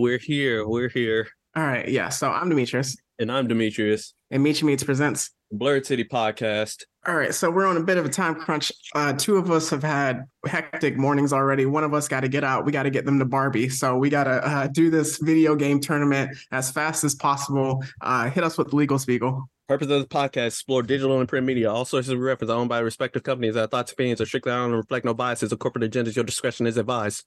we're here. We're here. All right, yeah. So I'm Demetrius, And I'm Demetrius, and Meet Meets presents. Blerd City Podcast. All right, so we're on a bit of a time crunch. Uh, two of us have had hectic mornings already. One of us got to get out. We got to get them to Barbie. So we got to uh, do this video game tournament as fast as possible. Uh, hit us with the legal spiegel. Purpose of the podcast explore digital and print media. All sources of reference are owned by respective companies. Our thoughts opinions are strictly on and reflect no biases or corporate agendas. Your discretion is advised.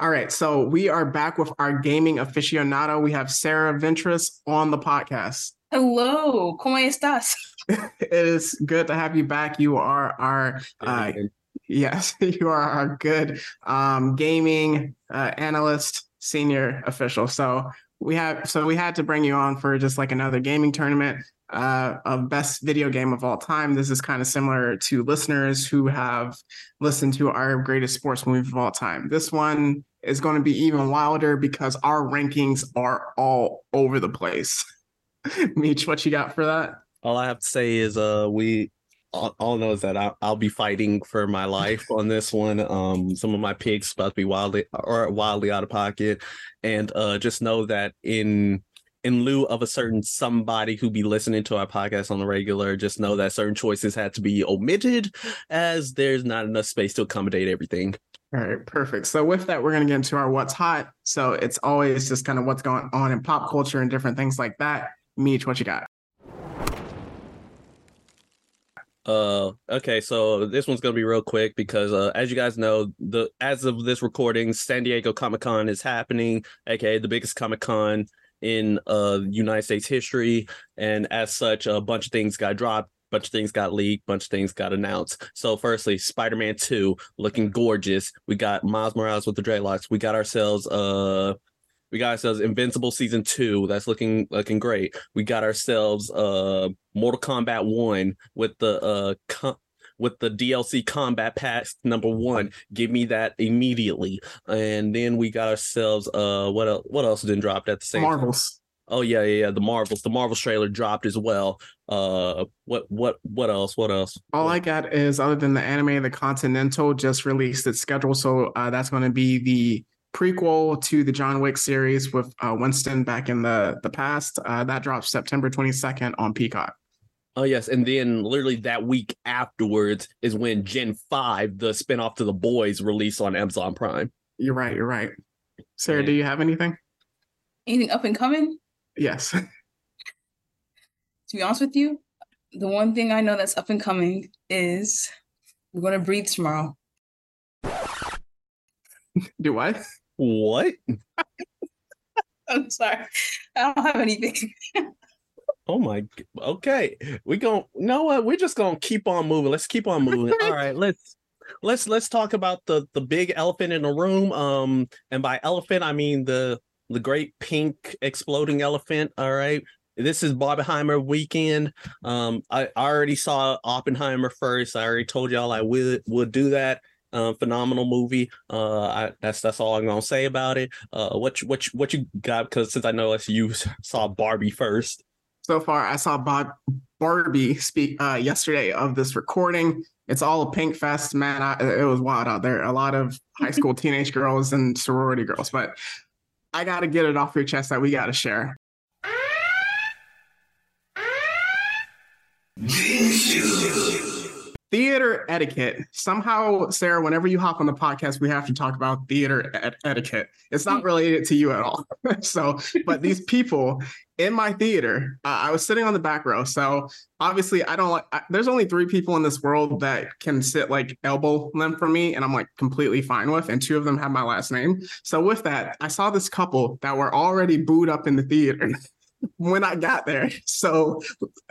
All right, so we are back with our gaming aficionado. We have Sarah Ventress on the podcast. Hello, ¿cómo estás? it is good to have you back. You are our uh, yes, you are our good um, gaming uh, analyst, senior official. So we have so we had to bring you on for just like another gaming tournament uh, of best video game of all time. This is kind of similar to listeners who have listened to our greatest sports movie of all time. This one is going to be even wilder because our rankings are all over the place. Meech, what you got for that? All I have to say is, uh, we all, all know that I'll, I'll be fighting for my life on this one. Um, some of my picks about to be wildly or wildly out of pocket, and uh, just know that in in lieu of a certain somebody who be listening to our podcast on the regular, just know that certain choices had to be omitted as there's not enough space to accommodate everything. All right, perfect. So with that, we're gonna get into our what's hot. So it's always just kind of what's going on in pop culture and different things like that. Meech, what you got? Uh, okay, so this one's gonna be real quick because uh, as you guys know, the as of this recording, San Diego Comic Con is happening, aka the biggest Comic Con in uh United States history, and as such, a bunch of things got dropped, bunch of things got leaked, bunch of things got announced. So, firstly, Spider-Man Two looking gorgeous. We got Miles Morales with the dreadlocks. We got ourselves uh we got ourselves Invincible season two. That's looking looking great. We got ourselves uh Mortal Kombat one with the uh com- with the DLC Kombat Pass number one. Give me that immediately. And then we got ourselves uh what else what else didn't drop at the same Marvels. Oh yeah, yeah, yeah. The Marvels. The Marvels trailer dropped as well. Uh what what what else? What else? All I got is other than the anime, the Continental just released its schedule. So uh, that's going to be the prequel to the John Wick series with uh, Winston back in the the past. Uh, that drops September 22nd on Peacock. Oh yes, and then literally that week afterwards is when Gen 5, the spinoff to the boys, released on Amazon Prime. You're right. You're right. Sarah, Yeah. do you have anything? Anything up and coming? Yes. To be honest with you, the one thing I know that's up and coming is we're gonna breathe tomorrow. do I? What? I'm sorry, I don't have anything. Oh my okay. We gon' you know what? We're just gonna keep on moving. Let's keep on moving. All right, let's let's let's talk about the the big elephant in the room. Um, and by elephant I mean the the great pink exploding elephant. All right. This is Barbenheimer weekend. Um, I, already saw Oppenheimer first. I already told y'all I would would do that. Um, phenomenal movie. Uh, I, that's that's all I'm gonna say about it. Uh, what you, what what you got? Because since I know that you saw Barbie first. So far, I saw Bob Barbie speak uh, yesterday of this recording. It's all a pink fest, man. I, it was wild out there. A lot of high school teenage girls and sorority girls. But I got to get it off your chest that we got to share. Theater etiquette. Somehow, Sarah, whenever you hop on the podcast, we have to talk about theater et- etiquette. It's not hmm. related to you at all. so, but these people in my theater, uh, I was sitting on the back row. So obviously, I don't like. I, there's only three people in this world that can sit like elbow length for me, and I'm like completely fine with. And two of them have my last name. So with that, I saw this couple that were already booed up in the theater. when I got there. So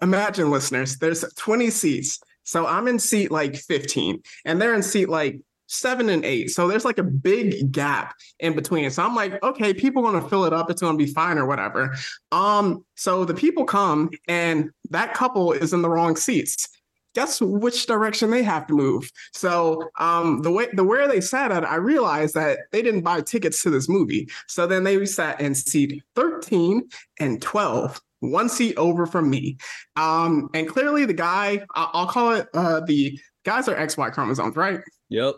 imagine listeners, there's 20 seats. So I'm in seat like 15 and they're in seat like seven and eight. So there's like a big gap in between. So I'm like, okay, people are gonna fill it up. It's gonna be fine or whatever. Um, so the people come and that couple is in the wrong seats. Guess which direction they have to move. So um, the way the where they sat at, I realized that they didn't buy tickets to this movie. So then they sat in seat 13 and 12 one seat over from me. Um, and clearly the guy, I'll call it uh, the guys are XY chromosomes, right? Yep.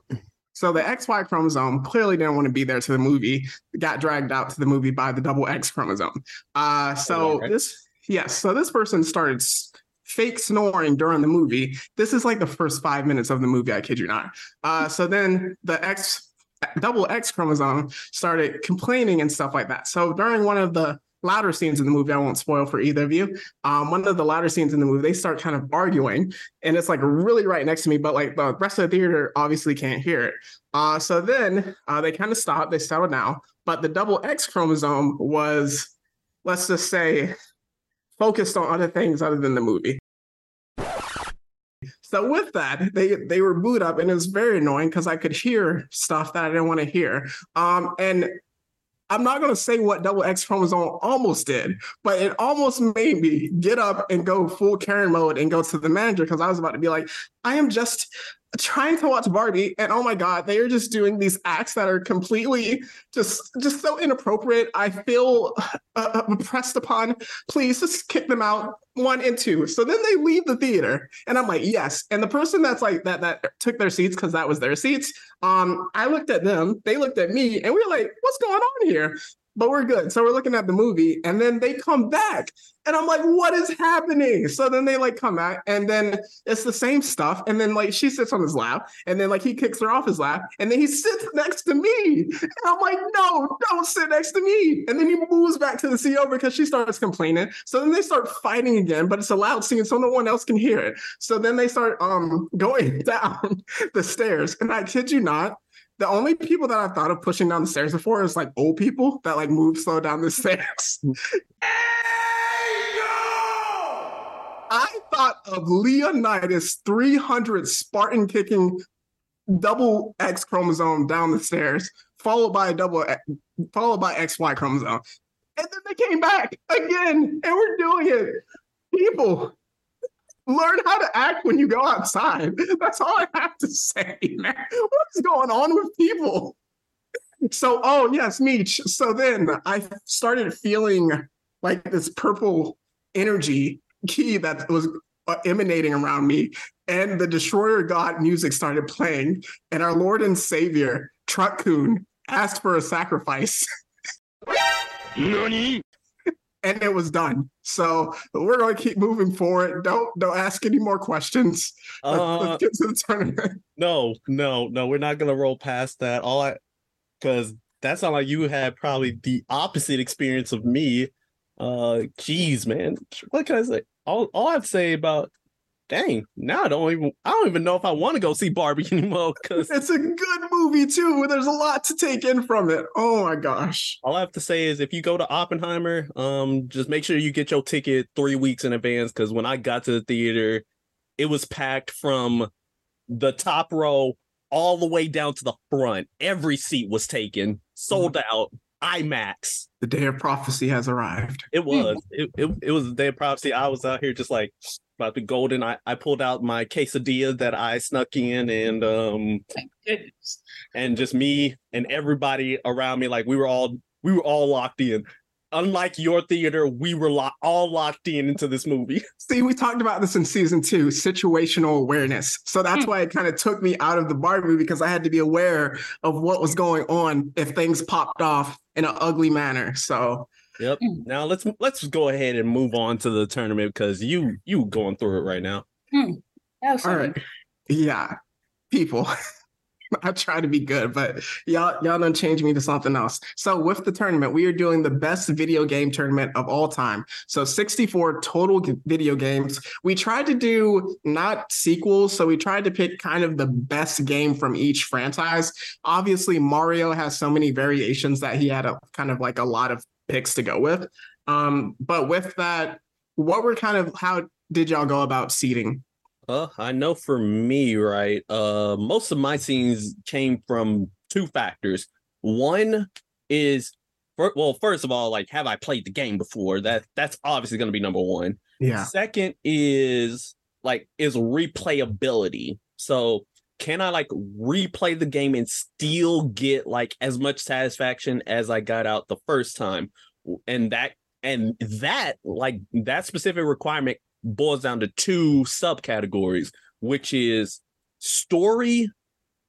So the XY chromosome clearly didn't want to be there to the movie, got dragged out to the movie by the double X chromosome. Uh, so right. this, yes, so this person started fake snoring during the movie. This is like the first five minutes of the movie, I kid you not. Uh, so then the X, double X chromosome started complaining and stuff like that. So during one of the louder scenes in the movie, I won't spoil for either of you. Um, one of the louder scenes in the movie, they start kind of arguing, and it's like really right next to me, but like the rest of the theater obviously can't hear it. Uh, so then uh, they kind of stop, they settle down, but the double X chromosome was, let's just say, focused on other things other than the movie. So with that, they they were booed up, and it was very annoying because I could hear stuff that I didn't want to hear. Um, and I'm not going to say what double X chromosome almost did, but it almost made me get up and go full Karen mode and go to the manager because I was about to be like, I am just trying to watch Barbie, and oh my god, they are just doing these acts that are completely just just so inappropriate. I feel uh, oppressed upon. Please just kick them out one and two. So then they leave the theater, and I'm like, yes. And the person that's like that that took their seats because that was their seats. Um, I looked at them, they looked at me, and we were like, what's going on here? But we're good. So we're looking at the movie, and then they come back, and I'm like, what is happening? So then they like come back, and then it's the same stuff. And then like she sits on his lap, and then like he kicks her off his lap, and then he sits next to me. And I'm like, no, don't sit next to me. And then he moves back to the CEO because she starts complaining. So then they start fighting again, but it's a loud scene, so no one else can hear it. So then they start um going down the stairs. And I kid you not, the only people that I've thought of pushing down the stairs before is like old people that like move slow down the stairs. I thought of Leonidas 300 Spartan kicking double X chromosome down the stairs, followed by a double, eh, followed by XY chromosome. And then they came back again, and we're doing it. People, learn how to act when you go outside. That's all I have to say, man. What is going on with people? So, oh yes, Meech. So then I started feeling like this purple energy key that was uh, emanating around me, and the Destroyer God music started playing, and our Lord and Savior Truck-kun asked for a sacrifice. NANI? And it was done. So we're going to keep moving forward. Don't don't ask any more questions. Let's, Uh, let's get to the tournament. no, no, no. We're not gonna roll past that. All I, because that sounds like you had probably the opposite experience of me. Uh, geez, man, what can I say? All, all I have to say about, dang, now I don't even, I don't even know if I want to go see Barbie anymore. Because It's a good movie too. There's a lot to take in from it. Oh my gosh. all I have to say is, if you go to Oppenheimer, um, just make sure you get your ticket three weeks in advance. Because when I got to the theater, it was packed from the top row all the way down to the front. Every seat was taken, sold out, IMAX. The day of prophecy has arrived. It was. It, it, it was the day of prophecy. I was out here just like about the golden. I, I pulled out my quesadilla that I snuck in and um Thank goodness. and just me and everybody around me, like we were all we were all locked in. Unlike your theater, we were lo- all locked in into this movie. See, we talked about this in season two, situational awareness. So that's why it kind of took me out of the Barbie movie because I had to be aware of what was going on if things popped off in an ugly manner. So Yep. Mm. Now let's let's go ahead and move on to the tournament because you you going through it right now. That was all Yeah. People. I try to be good, but y'all y'all done changed me to something else. So with the tournament, we are doing the best video game tournament of all time. So 64 total video games. We tried to do not sequels, so we tried to pick kind of the best game from each franchise. Obviously, Mario has so many variations that he had a kind of like a lot of picks to go with. Um, but with that, what were kind of how did y'all go about seeding? Uh, I know for me, right? Uh, most of my scenes came from two factors. One is, well, first of all, like, have I played the game before? That that's obviously going to be number one. Yeah. Second is like is replayability. So can I like replay the game and still get like as much satisfaction as I got out the first time? And that and that like that specific requirement boils down to two subcategories, which is story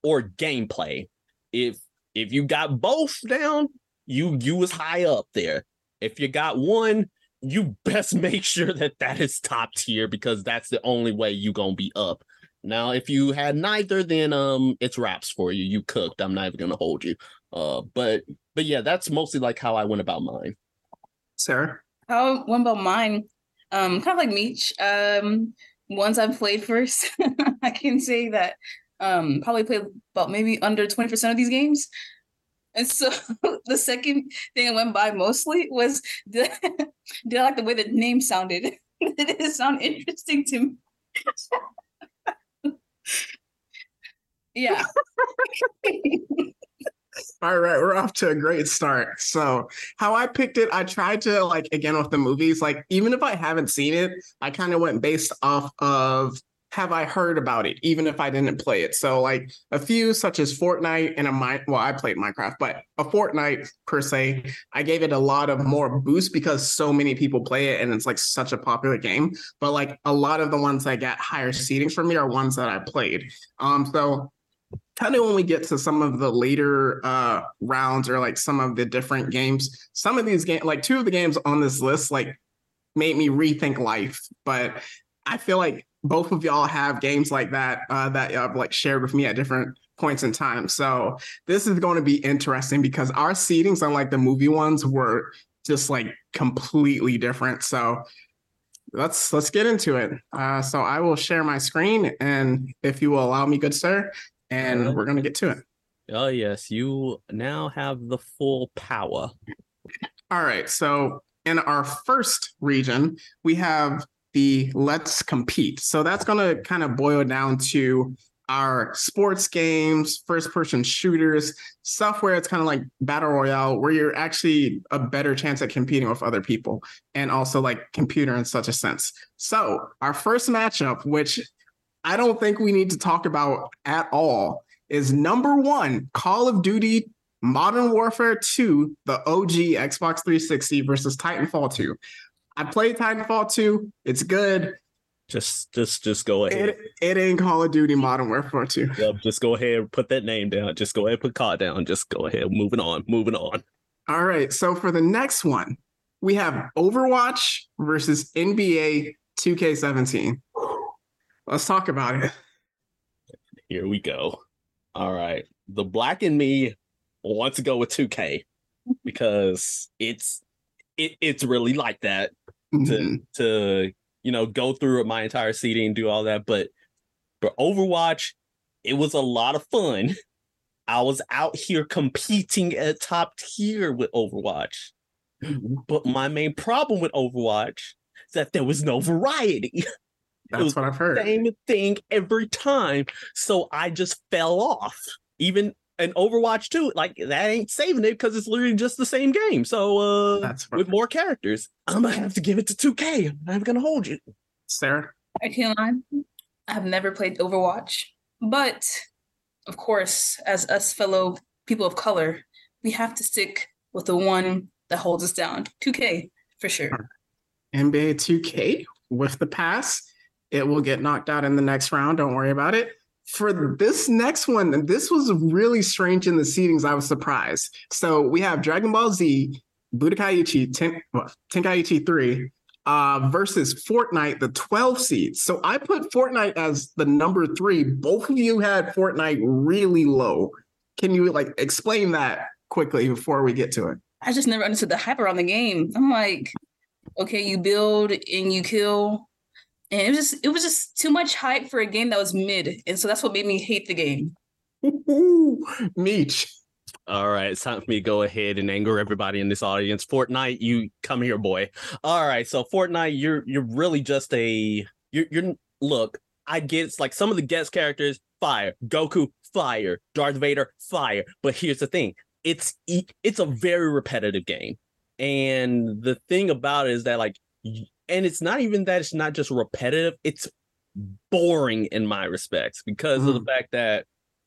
or gameplay. If if you got both down, you you was high up there. If you got one, you best make sure that that is top tier because that's the only way you gonna be up. Now, if you had neither, then um, it's wraps for you. You cooked. I'm not even gonna hold you. Uh, but but yeah, that's mostly like how I went about mine. Sarah? How I went about mine, um, kind of like Meech. Um, once I've played first, I can say that um probably played about maybe under 20% of these games. And so the second thing I went by mostly was did I, did I like the way the name sounded? did it sound interesting to me? yeah. All right, we're off to a great start. So, how I picked it, I tried to like again with the movies, like even if I haven't seen it, I kind of went based off of have I heard about it, even if I didn't play it. So, like a few such as Fortnite and a mine. well, I played Minecraft, but a Fortnite per se, I gave it a lot of more boost because so many people play it and it's like such a popular game. But like a lot of the ones that got higher seatings for me are ones that I played. Um, so kind of when we get to some of the later uh rounds or like some of the different games some of these games like two of the games on this list like made me rethink life but i feel like both of y'all have games like that uh that y'all have like shared with me at different points in time. So this is going to be interesting because our seatings unlike the movie ones were just like completely different. So let's let's get into it. Uh so i will share my screen and if you will allow me good sir and we're going to get to it. Oh yes, you now have the full power. All right. So, in our first region, we have the Let's Compete. So, that's going to kind of boil down to our sports games, first person shooters, stuff where it's kind of like battle royale, where you're actually a better chance at competing with other people and also like computer in such a sense. So, our first matchup, which I don't think we need to talk about at all, is number one Call of Duty Modern Warfare 2, the OG Xbox 360 versus Titanfall 2. I played Titanfall 2. It's good. Just just just go ahead. It, it ain't Call of Duty Modern Warfare 2. Yep, just go ahead put that name down. Just go ahead put card down. Just go ahead. Moving on. Moving on. All right. So for the next one, we have Overwatch versus NBA 2K17. Let's talk about it. Here we go. All right. The black in me wants to go with 2K because it's it, it's really like that to Mhm. to you know go through my entire seating and do all that. But for Overwatch, it was a lot of fun. I was out here competing at top tier with Overwatch. But my main problem with Overwatch is that there was no variety. That's was what I've heard. Same thing every time. So I just fell off. Even in Overwatch 2, like that ain't saving it because it's literally just the same game. So uh That's with more characters, I'm gonna have to give it to 2K. I'm gonna hold you. Sarah. I can't lie. I've never played Overwatch, but of course, as us fellow people of color, we have to stick with the one that holds us down. 2K for sure. NBA 2K with the pass. It will get knocked out in the next round. Don't worry about it. For this next one, this was really strange in the seedings. I was surprised. So we have Dragon Ball Z, Budokaiichi, Ten, Tenkaichi 3 uh, versus Fortnite, the 12 seeds. So I put Fortnite as the number three. Both of you had Fortnite really low. Can you like explain that quickly before we get to it? I just never understood the hype around the game. I'm like, okay, you build and you kill. And it was just it was just too much hype for a game that was mid. And so that's what made me hate the game. Meech. All right, it's time for me to go ahead and anger everybody in this audience. Fortnite, you come here, boy. All right, so Fortnite, you're you're really just a you're you're look. I get it's like some of the guest characters, fire. Goku, fire. Darth Vader, fire. But here's the thing: it's it's a very repetitive game, and the thing about it is that like, and it's not even that it's not just repetitive; it's boring in my respects because of the fact that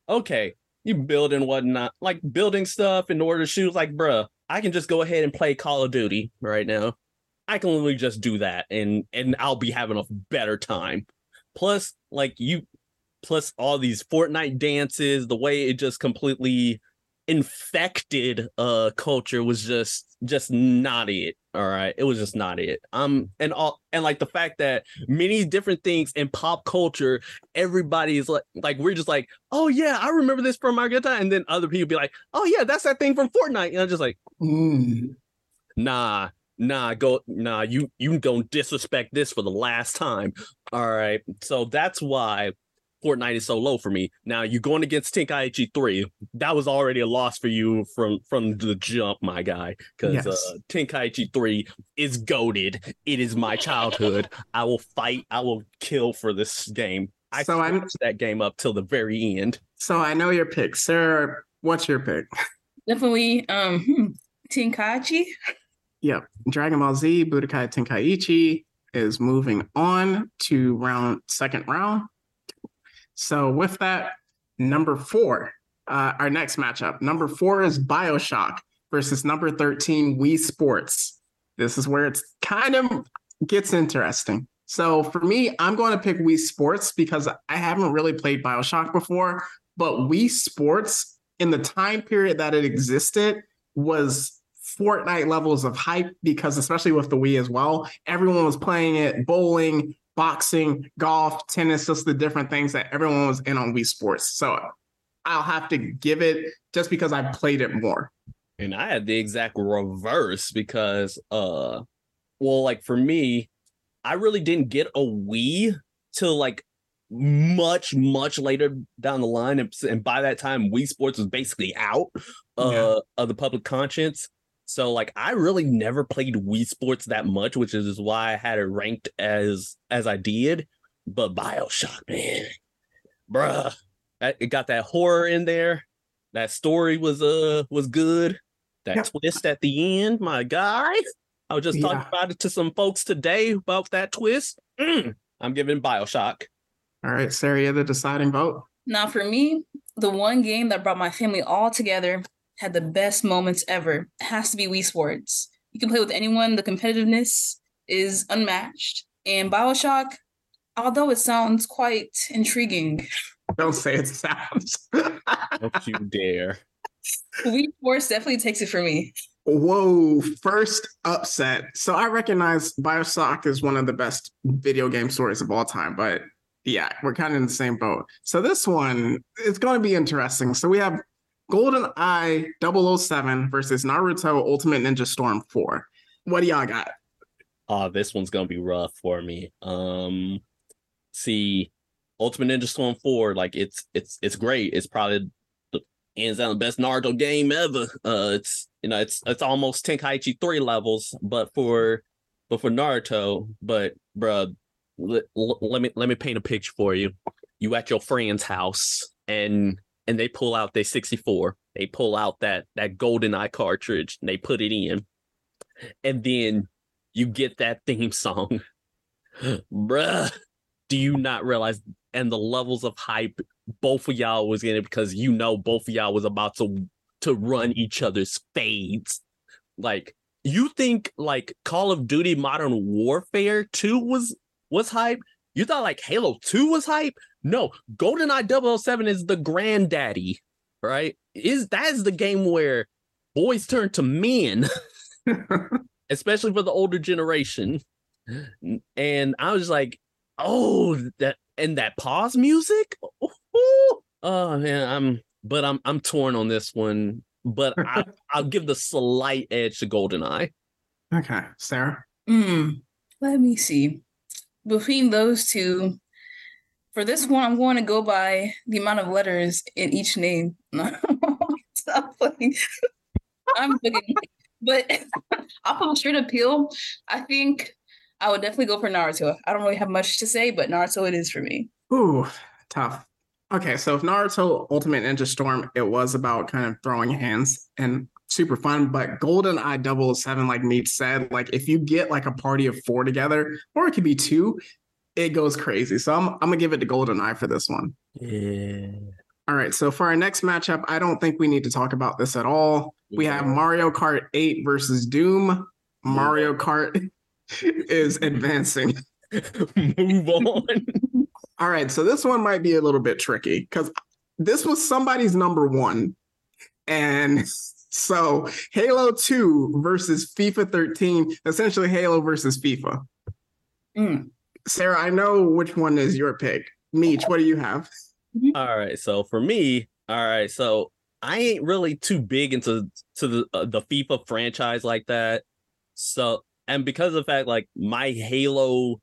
okay, you build and whatnot, like building stuff in order to shoot. Like, bruh, I can just go ahead and play Call of Duty right now. I can literally just do that, and and I'll be having a better time. Plus, like you, plus all these Fortnite dances, the way it just completely infected uh culture was just just not it all right it was just not it. Um and all and like the fact that many different things in pop culture everybody's like like we're just like oh yeah i remember this from our good time. And then other people be like oh yeah that's that thing from fortnite. And i'm just like Mm. nah nah go nah you you don't disrespect this for the last time. All right so that's why fortnite is so low for me now you're going against tenkaichi 3 that was already a loss for you from from the jump my guy because Yes. uh tenkaichi 3 is goaded it is my childhood i will fight i will kill for this game i So I'm- switched that game up till the very end So I know your pick, Sarah. What's your pick? Definitely um hmm, Tenkaichi. Yep, Dragon Ball Z Budokai Tenkaichi is moving on to round second round. So with that, number four, uh, our next matchup. Number four is Bioshock versus number thirteen Wii Sports. This is where it's kind of gets interesting. So for me, I'm going to pick Wii Sports because I haven't really played Bioshock before, but Wii Sports in the time period that it existed was Fortnite levels of hype because especially with the Wii as well, everyone was playing it, bowling, boxing, golf, tennis, just the different things that everyone was in on Wii Sports. So I'll have to give it just because I played it more. and I had the exact reverse because uh well like for me I really didn't get a Wii till like much much later down the line and, and by that time Wii Sports was basically out uh Yeah. of the public conscience so like I really never played Wii Sports that much which is why I had it ranked as as I did. But BioShock man bruh that- it got that horror in there. That story was uh was good. That Yep. twist at the end my guy. I was just talking about it to some folks today about that twist. Mm, i'm giving bioshock. All right, Sarah, you're the deciding vote. Now, for me, the one game that brought my family all together had the best moments ever. It has to be Wii Sports. You can play with anyone. The competitiveness is unmatched. And Bioshock, although it sounds quite intriguing, Don't say it sounds. don't you dare Wii Sports definitely takes it for me. Whoa, first upset. So I recognize Bioshock is one of the best video game stories of all time, but yeah, we're kind of in the same boat. So this one is going to be interesting. So we have Golden Eye 007 versus Naruto Ultimate Ninja Storm 4. What do y'all got? oh this one's gonna be rough for me um see ultimate ninja storm 4 like it's it's it's great it's probably the hands down the best naruto game ever uh it's you know it's it's almost tenkaichi 3 levels but for but for naruto but bruh let me let me paint a picture for you you at your friend's house and and they pull out their 64 they pull out that that golden eye cartridge and they put it in and then you get that theme song. Bruh, do you not realize and the levels of hype both of y'all was in it because you know both of y'all was about to to run each other's fades. Like you think like Call of Duty Modern Warfare 2 was was hype? You thought like Halo 2 was hype? No, GoldenEye 007 is the granddaddy, right? Is that is the game where boys turn to men especially for the older generation. And I was like, oh, that and that pause music. Ooh. Oh man, I'm but I'm I'm torn on this one. But I, I'll give the slight edge to GoldenEye. Okay, Sarah. Hmm. Let me see. Between those two, for this one, I'm going to go by the amount of letters in each name. Stop playing. I'm looking, but off of straight appeal, I think I would definitely go for Naruto. I don't really have much to say, but Naruto it is for me. Ooh, tough. Okay, so if Naruto Ultimate Ninja Storm, it was about kind of throwing hands and super fun, but Golden Eye 007, like Meech said, like if you get like a party of four together, or it could be two, it goes crazy. So I'm I'm gonna give it to Golden Eye for this one. Yeah. All right, so for our next matchup, I don't think we need to talk about this at all. We have Mario Kart 8 versus Doom. Mario Kart is advancing. Move on. All right, so this one might be a little bit tricky because this was somebody's number one. And so Halo 2 versus FIFA 13, essentially Halo versus FIFA. Mm. Sarah, I know which one is your pick. Meech, what do you have? All right, so for me, all right, so I ain't really too big into to the uh, the FIFA franchise like that. So and because of the fact like my Halo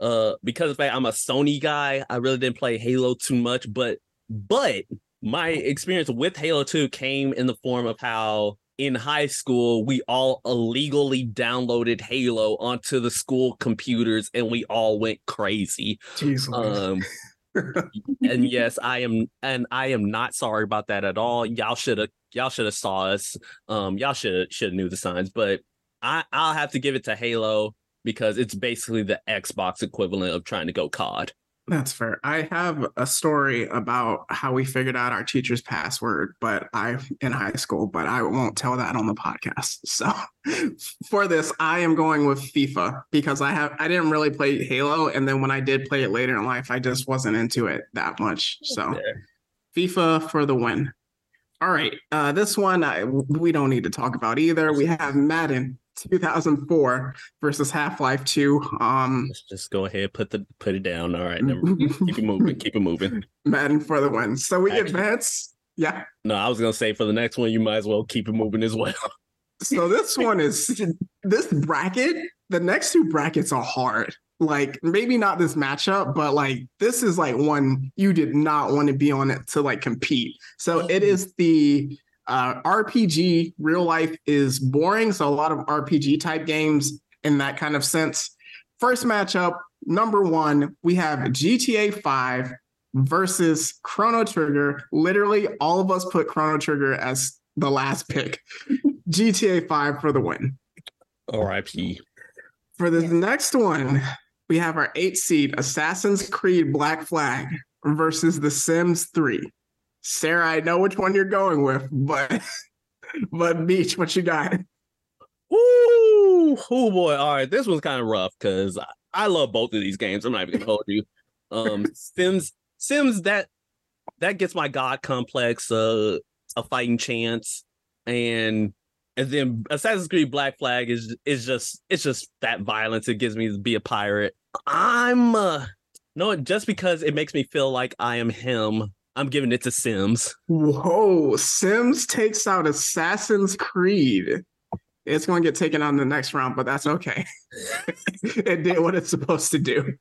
uh because of the fact I'm a Sony guy, I really didn't play Halo too much, but but my experience with Halo 2 came in the form of how in high school we all illegally downloaded Halo onto the school computers and we all went crazy. Jeez. Um and yes, I am and I am not sorry about that at all. Y'all should have y'all should have saw us. Um y'all should should have knew the signs, but I I'll have to give it to Halo because it's basically the Xbox equivalent of trying to go COD. That's fair. I have a story about how we figured out our teacher's password, but I in high school, but I won't tell that on the podcast. So for this, I am going with FIFA because I have I didn't really play Halo, and then when I did play it later in life, I just wasn't into it that much. So FIFA for the win. All right, uh, this one I, we don't need to talk about either. We have Madden 2004 versus Half Life 2. Um, Let's just go ahead, put the put it down. All right, never, keep it moving, keep it moving. Madden for the win. So we Actually- advance. Yeah. No, I was gonna say for the next one, you might as well keep it moving as well. So this one is this bracket. The next two brackets are hard. Like maybe not this matchup, but like this is like one you did not want to be on it to like compete. So it is the uh, RPG. Real life is boring. So a lot of RPG type games in that kind of sense. First matchup, number one, we have GTA 5 versus Chrono Trigger. Literally, all of us put Chrono Trigger as the last pick. GTA 5 for the win. R.I.P. For the Yeah. next one, we have our eight seed Assassin's Creed Black Flag versus The Sims 3. Sarah, I know which one you're going with, but but Meech, what you got? Ooh, oh boy. All right, this one's kind of rough because I, I love both of these games. I'm not even gonna hold you. Um, Sims, Sims that that gets my god complex uh, a fighting chance, and and then Assassin's Creed Black Flag is is just it's just that violence. It gives me to be a pirate. I'm uh, no, just because it makes me feel like I am him. I'm giving it to Sims. Whoa, Sims takes out Assassin's Creed. It's going to get taken on the next round, but that's okay. it did what it's supposed to do.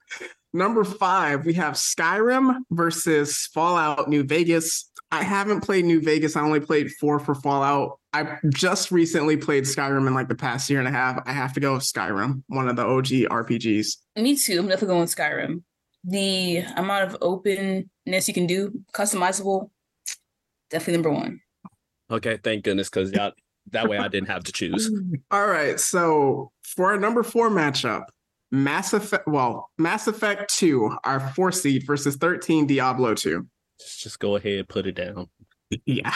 Number five, we have Skyrim versus Fallout New Vegas. I haven't played New Vegas. I only played four for Fallout. I just recently played Skyrim in like the past year and a half. I have to go with Skyrim, one of the OG RPGs. Me too. I'm definitely going with Skyrim. The amount of openness you can do, customizable, definitely number one. Okay, thank goodness, because y'all that way I didn't have to choose. All right. So for our number four matchup, Mass Effect, well, Mass Effect 2, our four seed versus 13 Diablo 2. Just, just go ahead, put it down. Yeah.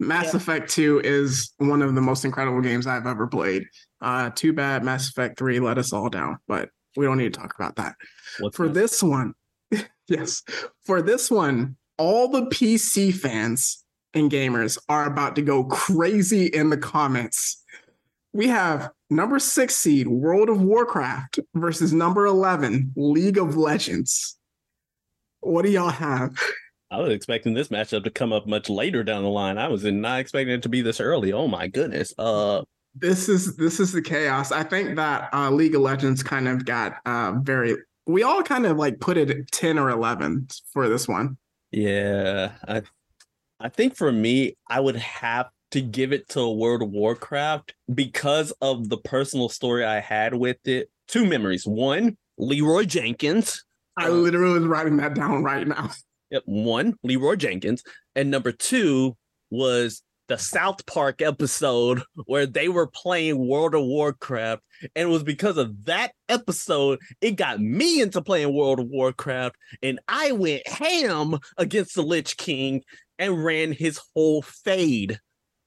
Mass Yeah. Effect 2 is one of the most incredible games I've ever played. Uh, too bad Mass Effect 3 let us all down, but we don't need to talk about that. What's For next? this one, yes, for this one, all the PC fans and gamers are about to go crazy in the comments. We have number six seed World of Warcraft versus number 11 League of Legends. What do y'all have? I was expecting this matchup to come up much later down the line. I was not expecting it to be this early. Oh my goodness. Uh This is this is the chaos. I think that uh, League of Legends kind of got uh, very. We all kind of like put it at 10 or 11 for this one. yeah. I I think for me, I would have to give it to World of Warcraft because of the personal story I had with it. Two memories. One, Leeroy Jenkins. I literally was writing that down right now. Yep, one, Leeroy Jenkins. And number two was the South Park episode where they were playing World of Warcraft. And it was because of that episode, it got me into playing World of Warcraft. And I went ham against the Lich King and ran his whole fade.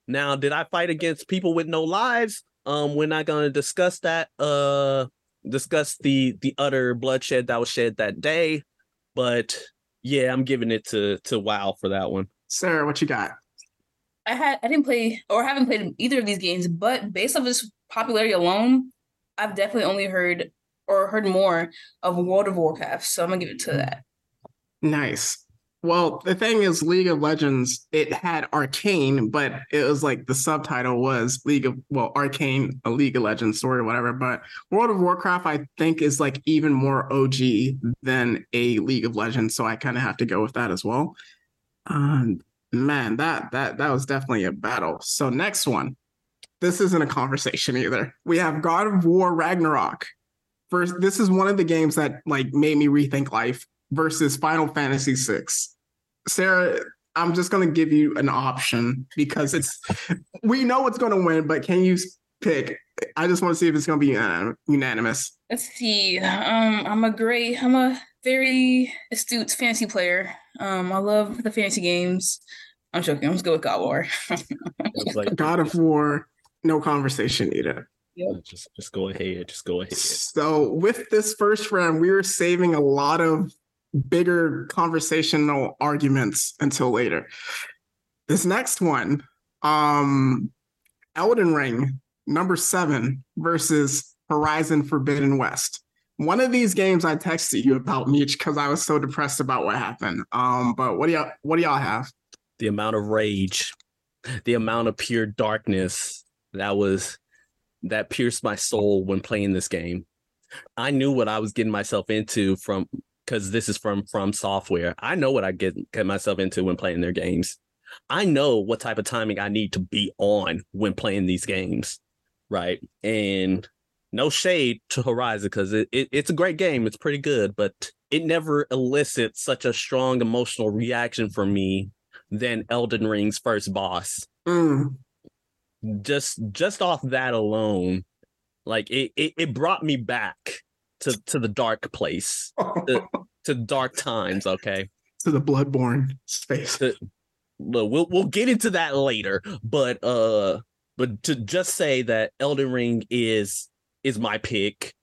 Now, did I fight against people with no lives? Um, we're not gonna discuss that. Uh discuss the the utter bloodshed that was shed that day. but yeah, I'm giving it to to WoW for that one. Sarah, what you got? I had I didn't play or haven't played either of these games, but based on this popularity alone, I've definitely only heard or heard more of World of Warcraft. So I'm gonna give it to that. Nice. Well, the thing is, League of Legends, it had Arcane, but it was like the subtitle was League of, well, Arcane, a League of Legends story or whatever. But World of Warcraft, I think, is like even more OG than a League of Legends. So I kind of have to go with that as well. Um, man, that that that was definitely a battle. So next one, this isn't a conversation either. We have God of War Ragnarok. First, this is one of the games that like made me rethink life versus Final Fantasy VI. Sarah, I'm just going to give you an option because it's we know it's going to win, but can you pick? I just want to see if it's going to be uh, unanimous. Let's see. Um, I'm a great, I'm a very astute fantasy player. Um, I love the fantasy games. I'm joking. I'm just good with God of War. like, God of War, no conversation either. Yep. Just just go ahead. Just go ahead. So with this first round, we are saving a lot of bigger conversational arguments until later. This next one, um, Elden Ring, number seven versus Horizon Forbidden West. One of these games I texted you about, Meech, because I was so depressed about what happened. Um, but what do y'all what do y'all have? The amount of rage, the amount of pure darkness that was that pierced my soul when playing this game. I knew what I was getting myself into from because this is from FromSoftware. I know what I get get myself into when playing their games. I know what type of timing I need to be on when playing these games, right? And no shade to Horizon because it, it, it's a great game. It's pretty good, but it never elicits such a strong emotional reaction from me than Elden Ring's first boss. Mm. Just just off that alone, like it it, it brought me back to to the dark place, to, to dark times. Okay, to the Bloodborne space. To, we'll we'll get into that later, but uh, but to just say that Elden Ring is is my pick,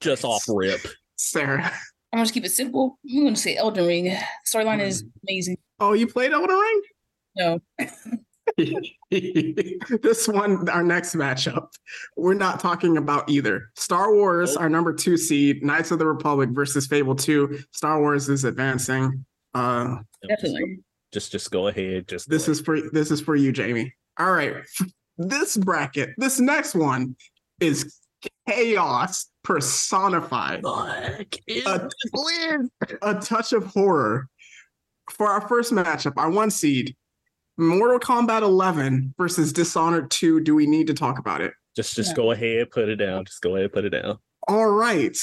just off rip. Sarah. I'm gonna keep it simple. I'm gonna say Elden Ring. Storyline mm. is amazing. Oh, you played Elden Ring? No. this one, our next matchup, we're not talking about either. Star Wars, our number two seed, Knights of the Republic versus Fable 2. Star Wars is advancing. Uh definitely. Just just go ahead. Just this is for this is for you, Jamie. All right. This bracket, this next one is chaos personified. A, a touch of horror. For our first matchup, our one seed, Mortal Kombat 11 versus Dishonored 2. Do we need to talk about it? Just just yeah. go ahead, put it down. Just go ahead, put it down. All right.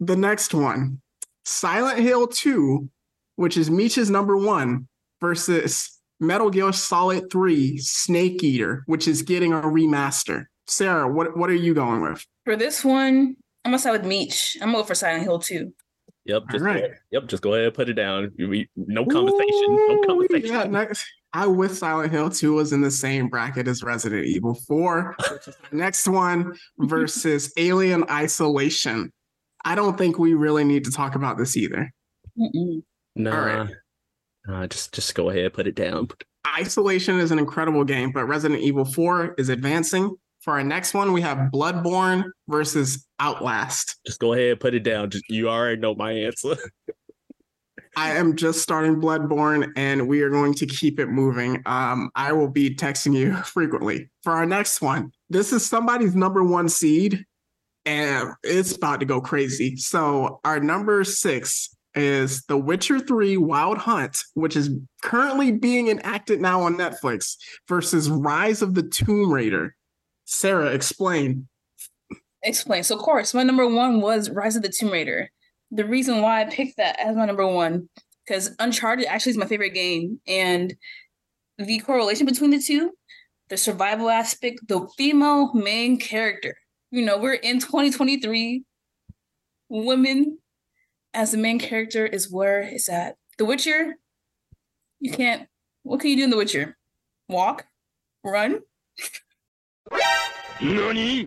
The next one. Silent Hill 2, which is Meech's number one, versus Metal Gear Solid 3 Snake Eater, which is getting a remaster. Sarah, what, what are you going with? For this one, I'm gonna side with Meech. I'm going for Silent Hill 2. Yep. Just right. yep. Just go ahead, and put it down. No conversation. Ooh, no conversation. Yeah, next, I with Silent Hill 2 was in the same bracket as Resident Evil 4. next one versus Alien Isolation. I don't think we really need to talk about this either. No, nah, nah, just just go ahead, and put it down. Isolation is an incredible game, but Resident Evil 4 is advancing. For our next one, we have Bloodborne versus Outlast. Just go ahead, and put it down. You already know my answer. I am just starting Bloodborne and we are going to keep it moving. Um, I will be texting you frequently. For our next one, this is somebody's number one seed and it's about to go crazy. So, our number six is The Witcher 3 Wild Hunt, which is currently being enacted now on Netflix, versus Rise of the Tomb Raider. Sarah, explain. Explain. So, of course, my number one was Rise of the Tomb Raider. The reason why I picked that as my number one, because Uncharted actually is my favorite game, and the correlation between the two, the survival aspect, the female main character. You know, we're in 2023. Women as the main character is where it's at. The Witcher, you can't. What can you do in The Witcher? Walk, run. Nani?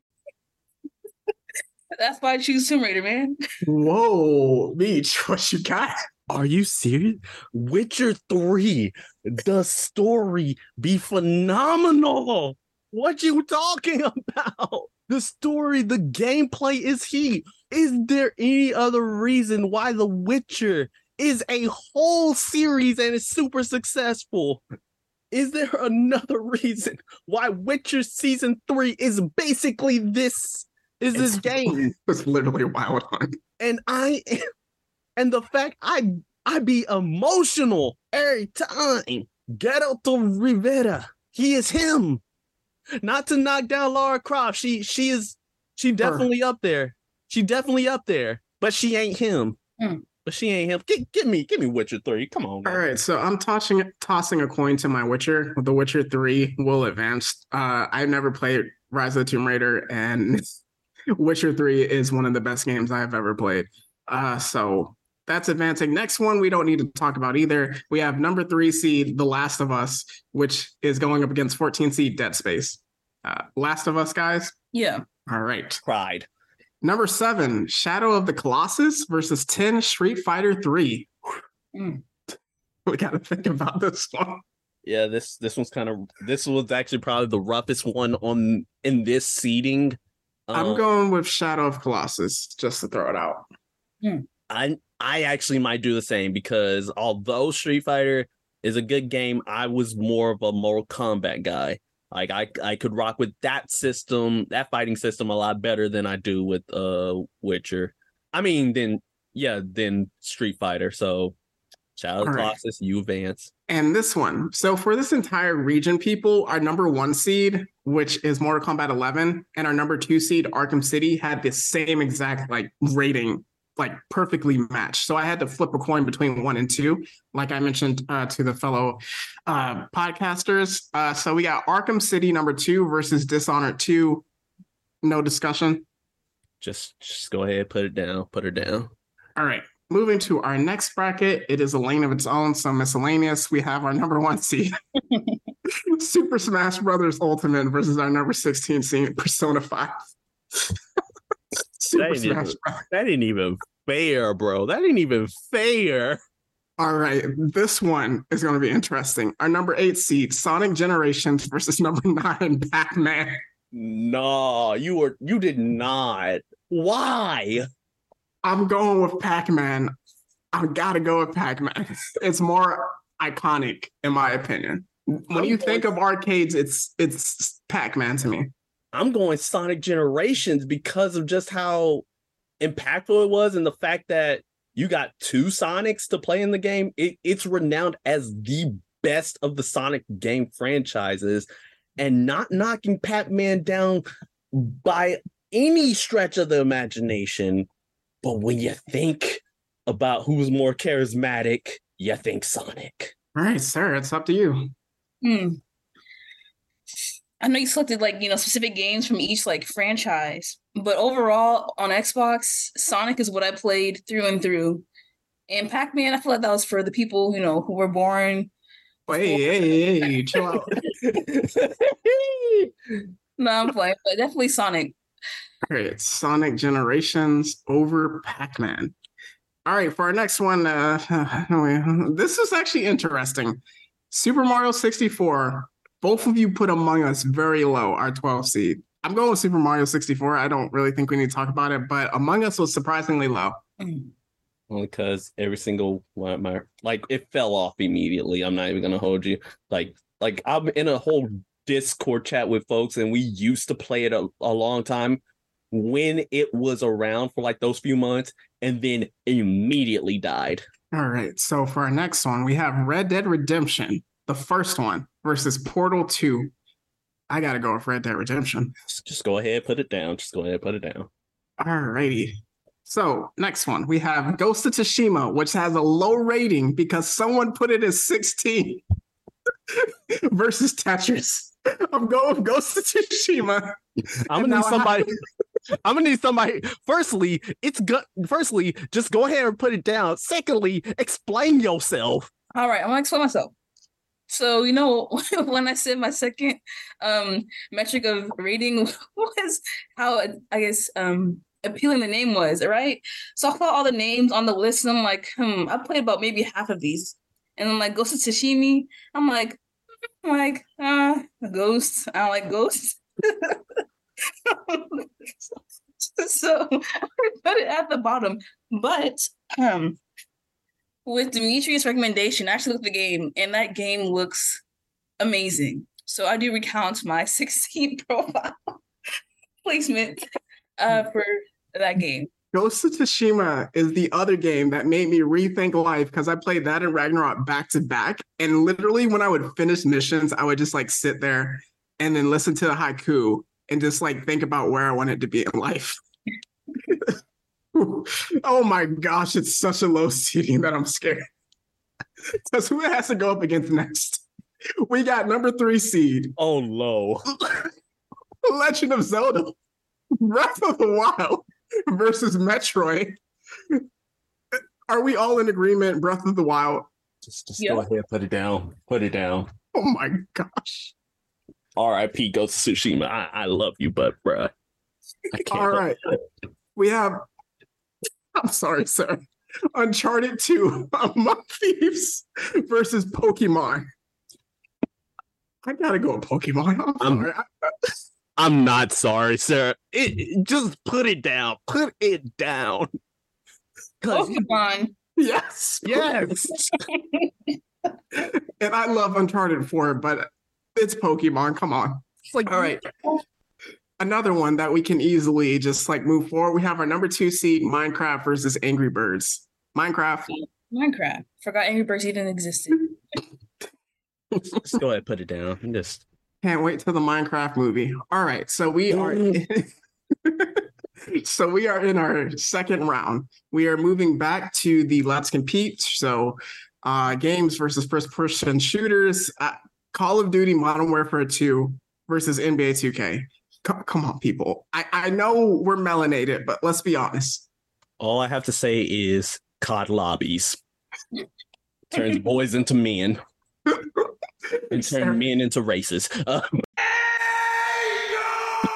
That's why I choose Tomb Raider, man. Whoa, Meech, what you got? Are you serious? Witcher 3, the story be phenomenal. What you talking about? The story, the gameplay is heat. Is there any other reason why The Witcher is a whole series and is super successful? Is there another reason why Witcher season 3 is basically this is this It's- game? It's literally Wild Hunt. and I and the fact I I be emotional every time. Geralto Rivera, he is him. Not to knock down Laura Croft. She she is she definitely up there. She definitely up there, but she ain't him. Hmm. But she ain't him. Get, get me, give me Witcher three. Come on. All man. right, so I'm tossing tossing a coin to my Witcher. The Witcher Three will advance. Uh, I've never played Rise of the Tomb Raider, and Witcher Three is one of the best games I've ever played. Uh, so that's advancing. Next one we don't need to talk about either. We have number three seed The Last of Us, which is going up against 14 seed Dead Space. Uh, Last of Us, guys. Yeah. All right. Cried. Number seven, Shadow of the Colossus versus 10 Street Fighter 3. Mm. We got to think about this one. Yeah, this this one's kind of this was actually probably the roughest one on in this seating. I'm Um, going with Shadow of Colossus just to throw it out. I I actually might do the same because although Street Fighter is a good game, I was more of a Mortal Kombat guy. Like I I could rock with that system, that fighting system a lot better than I do with uh Witcher. I mean, then yeah, then Street Fighter. So Shadow of the All right. Colossus, you Vance. And this one. So for this entire region, people, our number one seed, which is Mortal Kombat 11, and our number two seed, Arkham City, had the same exact like rating, like perfectly matched. So I had to flip a coin between one and two, like I mentioned uh, to the fellow uh, podcasters. Uh, so we got Arkham City number two versus Dishonored 2. No discussion. Just just go ahead, put it down, put her down. All right. Moving to our next bracket, it is a lane of its own, so miscellaneous. We have our number one seed, Super Smash Brothers Ultimate versus our number 16 seed, Persona 5. Super ain't Smash even- Bros. That ain't even fair, bro. That ain't even fair. All right, this one is going to be interesting. Our number eight seed, Sonic Generations versus number nine, Pac Man. No, you were you did not. Why? I'm going with Pac Man. I gotta go with Pac Man. It's more iconic, in my opinion. When you think of arcades, it's it's Pac Man to me. I'm going Sonic Generations because of just how impactful it was and the fact that you got two Sonics to play in the game. It, it's renowned as the best of the Sonic game franchises, and not knocking Pac-Man down by any stretch of the imagination. But when you think about who's more charismatic, you think Sonic. All right, sir, it's up to you. Hmm. I know you selected like you know specific games from each like franchise, but overall on Xbox, Sonic is what I played through and through. And Pac-Man, I feel like that was for the people you know who were born. Hey, hey, hey, chill out. No, I'm playing, but definitely Sonic. All right, it's Sonic Generations over Pac Man. All right, for our next one, uh, this is actually interesting. Super Mario 64. Both of you put Among Us very low, our 12 seed. I'm going with Super Mario 64. I don't really think we need to talk about it, but Among Us was surprisingly low. Only because every single one of my like it fell off immediately. I'm not even gonna hold you. Like like I'm in a whole Discord chat with folks, and we used to play it a, a long time when it was around for like those few months, and then immediately died. All right, so for our next one, we have Red Dead Redemption, the first one, versus Portal 2. I got to go with Red Dead Redemption. Just, just go ahead, put it down. Just go ahead, put it down. Alrighty. So next one, we have Ghost of Tsushima, which has a low rating because someone put it as 16 versus Tetris. I'm going with Ghost of Tsushima. I'm gonna need now I somebody. I'm gonna need somebody. Firstly, it's good. Firstly, just go ahead and put it down. Secondly, explain yourself. All right, I'm gonna explain myself. So you know when I said my second um metric of rating was how I guess um appealing the name was, right? So I saw all the names on the list and I'm like, hmm, I played about maybe half of these. And then like Ghost of Tsushima, I'm like, I'm like, uh, ghosts. I don't like ghosts. so I put it at the bottom. But um with Demetrius' recommendation, I actually looked at the game and that game looks amazing. So I do recount my 16 profile placement uh, for that game. Ghost of Tsushima is the other game that made me rethink life because I played that and Ragnarok back to back. And literally, when I would finish missions, I would just like sit there and then listen to the haiku and just like think about where I wanted to be in life. oh my gosh, it's such a low seeding that I'm scared. Because who has to go up against next? We got number three seed. Oh, low. Legend of Zelda, Breath of the Wild versus Metroid. Are we all in agreement? Breath of the Wild. Just, just go ahead, put it down. Put it down. Oh my gosh. R.I.P. Ghost of Tsushima. I, I love you, but bruh. I can't. All right. We have. I'm sorry, sir. Uncharted 2 Among Thieves versus Pokemon. I gotta go with Pokemon. I'm, I'm sorry. I, I'm not sorry, sir. It, it, just put it down. Put it down. Pokemon. Yes. Yes. and I love Uncharted 4, but it's Pokemon. Come on. It's like, all right. Another one that we can easily just like move forward. We have our number two seed, Minecraft versus Angry Birds. Minecraft. Minecraft. Forgot Angry Birds even existed. Just go ahead, and put it down. Just can't wait till the Minecraft movie. All right, so we are. In, so we are in our second round. We are moving back to the Let's Compete. So, uh, games versus first-person shooters. Uh, Call of Duty Modern Warfare 2 versus NBA 2K. C- come on, people. I, I know we're melanated, but let's be honest. All I have to say is COD lobbies turns boys into men and turn men into races. Uh,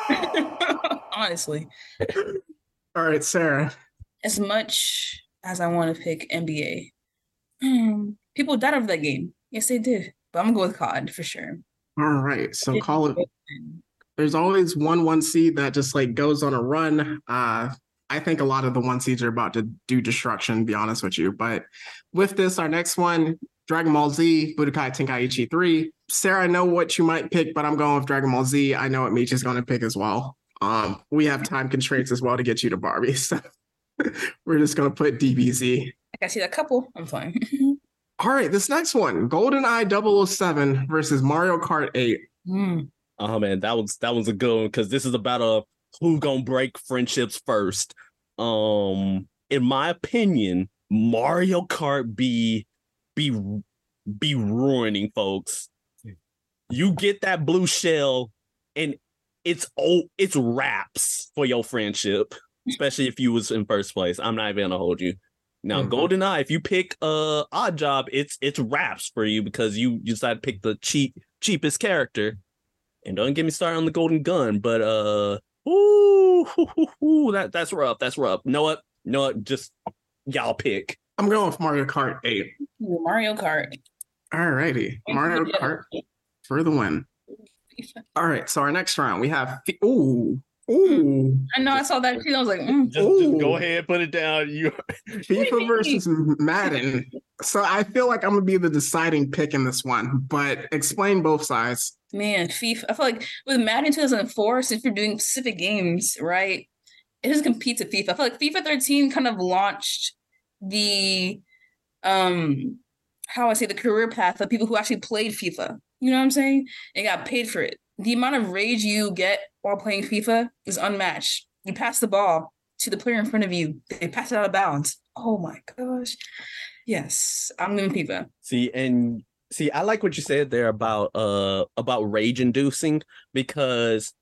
Honestly. All right, Sarah. As much as I want to pick NBA, hmm, people died over that game. Yes, they did. But I'm going to go with COD for sure. All right. So call it. There's always one one seed that just like goes on a run. Uh, I think a lot of the one seeds are about to do destruction, be honest with you. But with this, our next one, Dragon Ball Z, Budokai Tenkaichi 3. Sarah, I know what you might pick, but I'm going with Dragon Ball Z. I know what Meech is going to pick as well. Um, we have time constraints as well to get you to Barbie. So we're just going to put DBZ. I see that couple. I'm fine. All right, this next one, GoldenEye 007 versus Mario Kart 8. Mm. Oh man, that was that was a good one because this is about a who gonna break friendships first. Um, in my opinion, Mario Kart be be be ruining folks. You get that blue shell, and it's oh, it's wraps for your friendship, especially if you was in first place. I'm not even gonna hold you. Now, mm-hmm. GoldenEye, if you pick uh Oddjob, it's it's wraps for you because you, you decide to pick the cheap cheapest character. And don't get me started on the golden gun, but uh ooh, ooh, ooh, that that's rough. That's rough. Know what? Know what? Just y'all pick. I'm going with Mario Kart 8. Mario Kart. All righty. Mario Kart for the win. All right. So our next round, we have ooh. Ooh. I know I saw that too. I was like, mm. just, just, go ahead, put it down. You FIFA versus Madden. So I feel like I'm gonna be the deciding pick in this one, but explain both sides. Man, FIFA. I feel like with Madden 2004, since you're doing specific games, right? It just competes with FIFA. I feel like FIFA 13 kind of launched the um how I say the career path of people who actually played FIFA. You know what I'm saying? And got paid for it. The amount of rage you get while playing FIFA is unmatched. You pass the ball to the player in front of you, they pass it out of bounds. Oh my gosh. Yes, I'm in FIFA. See, and see, I like what you said there about uh about rage inducing because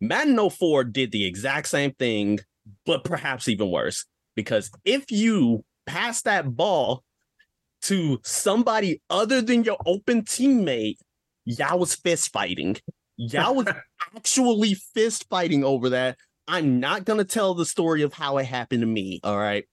Madden 04 did the exact same thing, but perhaps even worse. Because if you pass that ball to somebody other than your open teammate, y'all was fist fighting. Y'all was actually fist fighting over that. I'm not gonna tell the story of how it happened to me. All right.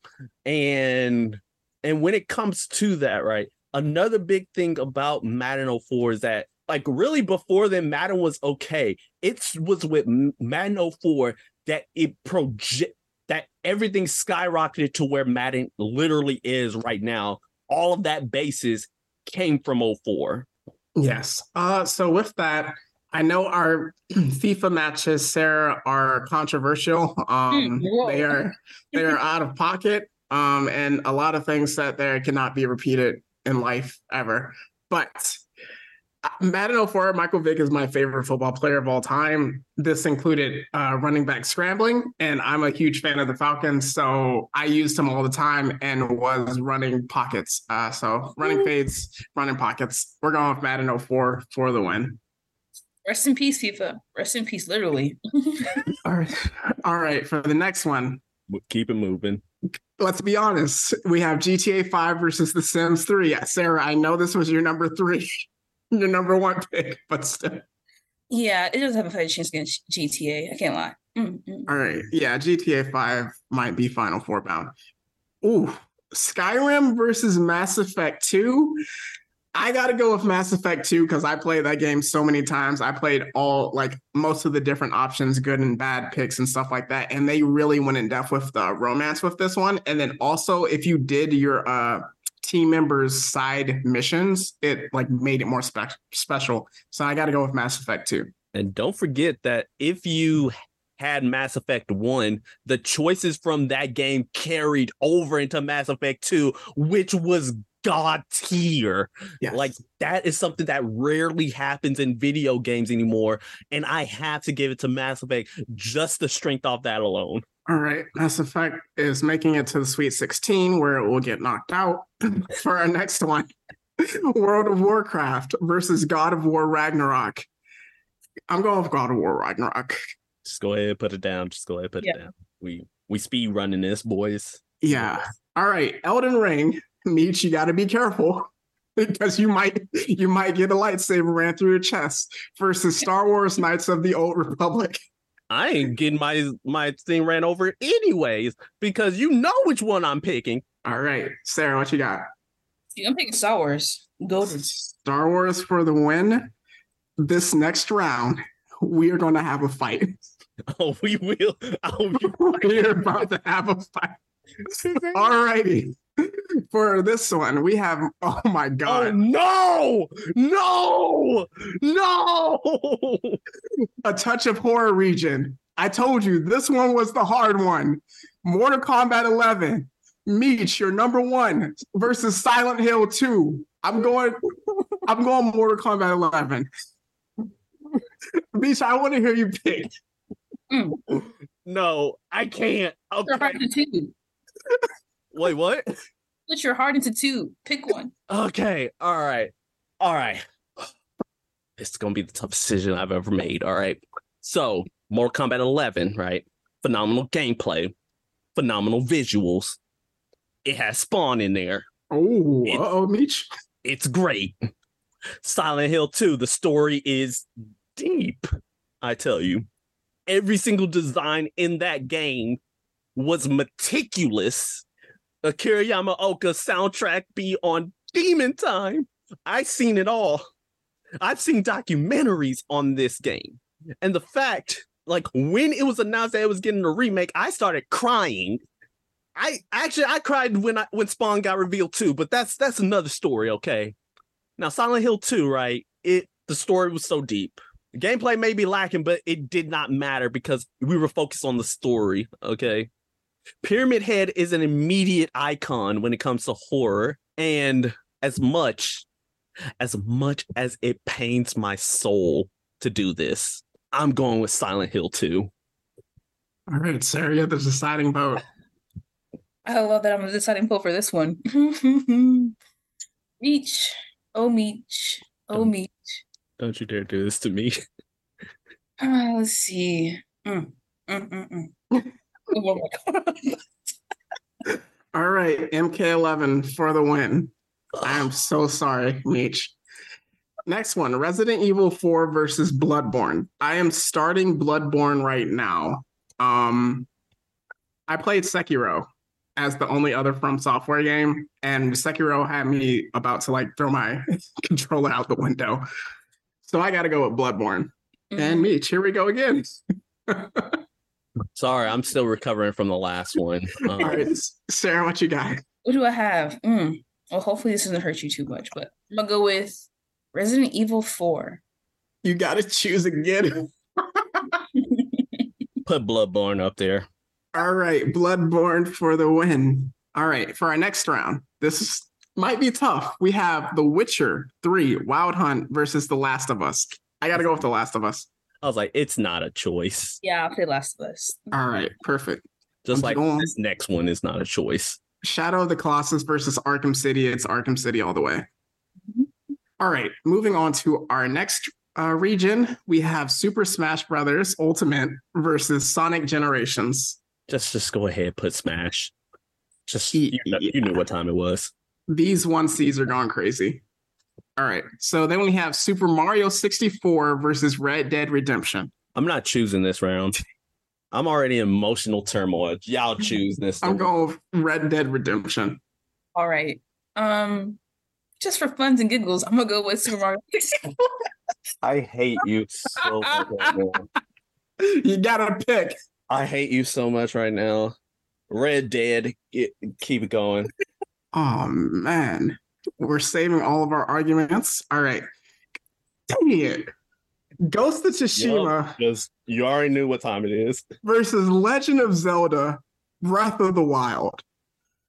And and when it comes to that, right, another big thing about Madden 04 is that like really before then Madden was okay. It was with Madden 04 that it project that everything skyrocketed to where Madden literally is right now. All of that basis came from 04. Yes. Uh so with that, I know our FIFA matches, Sarah, are controversial. Um, hmm, they are they are out of pocket, um, and a lot of things that there cannot be repeated in life ever. But uh, Madden 04, Michael Vick is my favorite football player of all time. This included uh, running back scrambling, and I'm a huge fan of the Falcons, so I used him all the time and was running pockets. Uh, so running fades, running pockets. We're going with Madden 04 for the win. Rest in peace, FIFA. Rest in peace, literally. all right. All right. For the next one, keep it moving. Let's be honest. We have GTA 5 versus The Sims 3. Yeah, Sarah, I know this was your number three, your number one pick, but still. Yeah, it doesn't have a fight chance against GTA. I can't lie. Mm-hmm. All right. Yeah, GTA 5 might be Final Four bound. Ooh, Skyrim versus Mass Effect 2. I gotta go with Mass Effect 2 because I played that game so many times. I played all like most of the different options, good and bad picks and stuff like that. And they really went in depth with the romance with this one. And then also, if you did your uh team members' side missions, it like made it more spe- special. So I gotta go with Mass Effect 2. And don't forget that if you had Mass Effect 1, the choices from that game carried over into Mass Effect 2, which was god tier. Yes. Like that is something that rarely happens in video games anymore. And I have to give it to Mass Effect just the strength off that alone. All right. Mass Effect is making it to the Sweet 16 where it will get knocked out for our next one. World of Warcraft versus God of War Ragnarok. I'm going with God of War Ragnarok. Just go ahead, put it down. Just go ahead, put it down. We we speed running this, boys. Yeah. All right. Elden Ring Meech, you got to be careful because you might you might get a lightsaber ran through your chest versus Star Wars Knights of the Old Republic. I ain't getting my my thing ran over anyways because you know which one I'm picking. All right, Sarah, what you got? I'm picking Star Wars. Go Star Wars for the win. This next round, we are going to have a fight. Oh, we will. Oh, we're about to have a fight. All righty. for this one, we have oh my oh, god. Oh no! No! No! A touch of horror region. I told you this one was the hard one. Mortal Kombat 11. Meech, your number one versus Silent Hill 2. I'm going, I'm going Mortal Kombat 11. Meech, I want to hear you pick. Mm. No, I can't. Okay. Wait, what? Split your heart into two. Pick one. Okay. All right. All right. This is gonna be the toughest decision I've ever made. All right. So, Mortal Kombat 11, right? Phenomenal gameplay, phenomenal visuals. It has Spawn in there. Oh, oh, Meech. It's great. Silent Hill 2, the story is deep. I tell you, every single design in that game was meticulous Akira Yamaoka soundtrack be on Demon Time. I've seen it all. I've seen documentaries on this game. And the fact, like when it was announced that it was getting a remake, I started crying. I actually I cried when I when Spawn got revealed too, but that's that's another story, okay? Now Silent Hill 2, right? It the story was so deep. Gameplay may be lacking, but it did not matter because we were focused on the story, okay? Pyramid Head is an immediate icon when it comes to horror. And as much, as much as it pains my soul to do this, I'm going with Silent Hill 2. All right, Sarah, you're the deciding vote. I love that I'm the deciding vote for this one. Meech. Oh, Meech. Oh, don't, Meech. Don't you dare do this to me. Uh, let's see. Mm, mm, mm, All right, MK11 for the win. I am so sorry, Meech. Next one Resident Evil 4 versus Bloodborne. I am starting Bloodborne right now. Um, I played Sekiro as the only other FromSoftware game, and Sekiro had me about to like throw my controller out the window. So I got to go with Bloodborne. Mhm. And Meech, here we go again. Sorry, I'm still recovering from the last one. Um, All right, Sarah, what you got? what do I have? Mm. Well, hopefully this doesn't hurt you too much, but I'm gonna go with Resident Evil 4. You got to choose again. Put Bloodborne up there. All right, Bloodborne for the win. All right, for our next round, this is, might be tough. We have The Witcher 3 Wild Hunt versus The Last of Us. I got to go with The Last of Us. I was like, it's not a choice. Yeah, I'll play Last of Us. All right, perfect. Just I'm like going- this next one is not a choice. Shadow of the Colossus versus Arkham City. It's Arkham City all the way. All right, moving on to our next uh, region, we have Super Smash Brothers Ultimate versus Sonic Generations. Just just go ahead, put Smash. Just Yeah. you, know, you knew what time it was. These one Cs are gone crazy. All right, so then we have Super Mario 64 versus Red Dead Redemption. I'm not choosing this round. I'm already in emotional turmoil. Y'all choose this. I'm one. going with Red Dead Redemption. All right. Um, just for funs and giggles, I'm gonna go with Super Mario 64. I hate you so much right. You gotta pick. I hate you so much right now. Red Dead, get, keep it going. Oh man, we're saving all of our arguments. All right, dang it. Ghost of Tsushima Because you already knew what time it is. versus Legend of Zelda Breath of the Wild.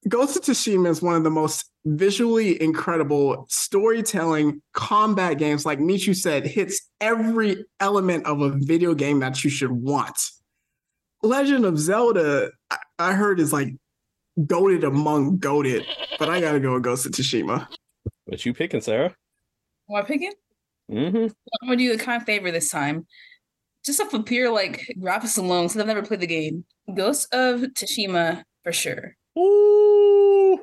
Ghost of Tsushima is one of the most visually incredible storytelling combat games, like Michu said, hits every element of a video game that you should want. Legend of Zelda, I, I heard, is like goaded among goaded, but I gotta go with Ghost of Tsushima. What you picking, Sarah? Am I picking? Mm-hmm. I'm gonna do a kind favor this time. Just off of pure like graphics alone, since I've never played the game. Ghost of Tsushima for sure. Ooh.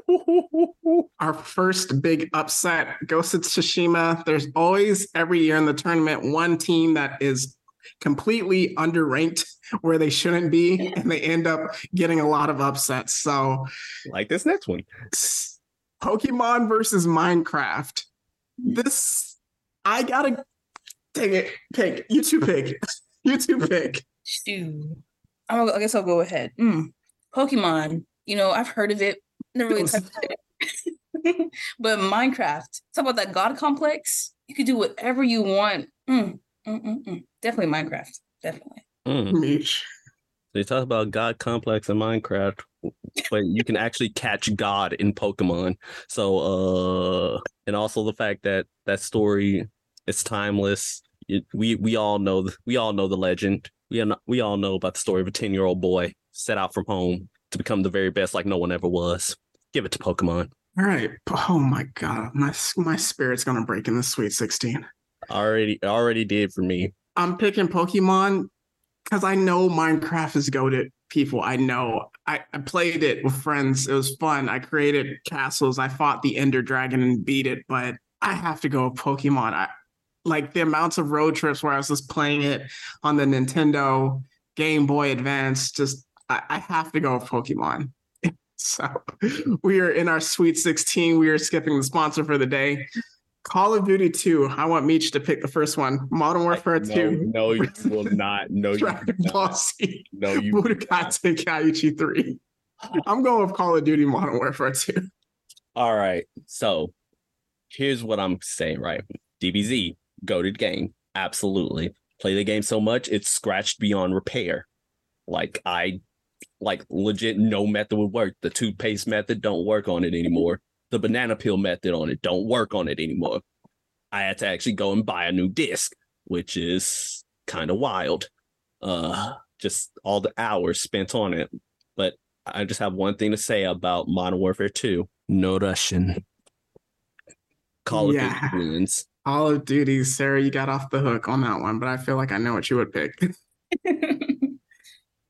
Our first big upset, Ghost of Tsushima. There's always every year in the tournament one team that is completely underranked where they shouldn't be, and they end up getting a lot of upsets. So, like this next one. Pokemon versus Minecraft. This, I gotta dang it. Pick you two pick. You two pick. Shoot. I'm I guess I'll go ahead. Mm. Pokemon. You know, I've heard of it. Never really touched it. but Minecraft. Talk about that God complex. You could do whatever you want. Mm, Definitely Minecraft. Definitely. Mm. Meech. They talk about God complex in Minecraft, but you can actually catch God in Pokemon. So, uh, and also the fact that that story is timeless. It, we we all know th- we all know the legend. We are not, we all know about the story of a ten year old boy set out from home to become the very best, like no one ever was. Give it to Pokemon. All right. Oh my god, my my spirit's gonna break in the Sweet 16. Already already did for me. I'm picking Pokemon because I know Minecraft is goaded. People, I know. I, I played it with friends. It was fun. I created castles. I fought the Ender Dragon and beat it. But I have to go with Pokemon. I like the amounts of road trips where I was just playing it on the Nintendo Game Boy Advance. Just I, I have to go with Pokemon. So we are in our Sweet 16. We are skipping the sponsor for the day. Call of Duty 2. I want Meech to pick the first one. Modern Warfare 2. no, you will not. No, you Dragon will Ball. Z. No, you. Budokai Tenkaichi 3. I'm going with Call of Duty Modern Warfare 2. All right. So here's what I'm saying, right? DBZ, goaded game. Absolutely. Play the game so much, it's scratched beyond repair. Like I like legit no method would work. The toothpaste method don't work on it anymore. The banana peel method on it don't work on it anymore. I had to actually go and buy a new disc, which is kind of wild. Uh just all the hours spent on it. But I just have one thing to say about Modern Warfare 2. No Russian. Call of Yeah. Duty wins. Call of Duty, Sarah, you got off the hook on that one, but I feel like I know what you would pick.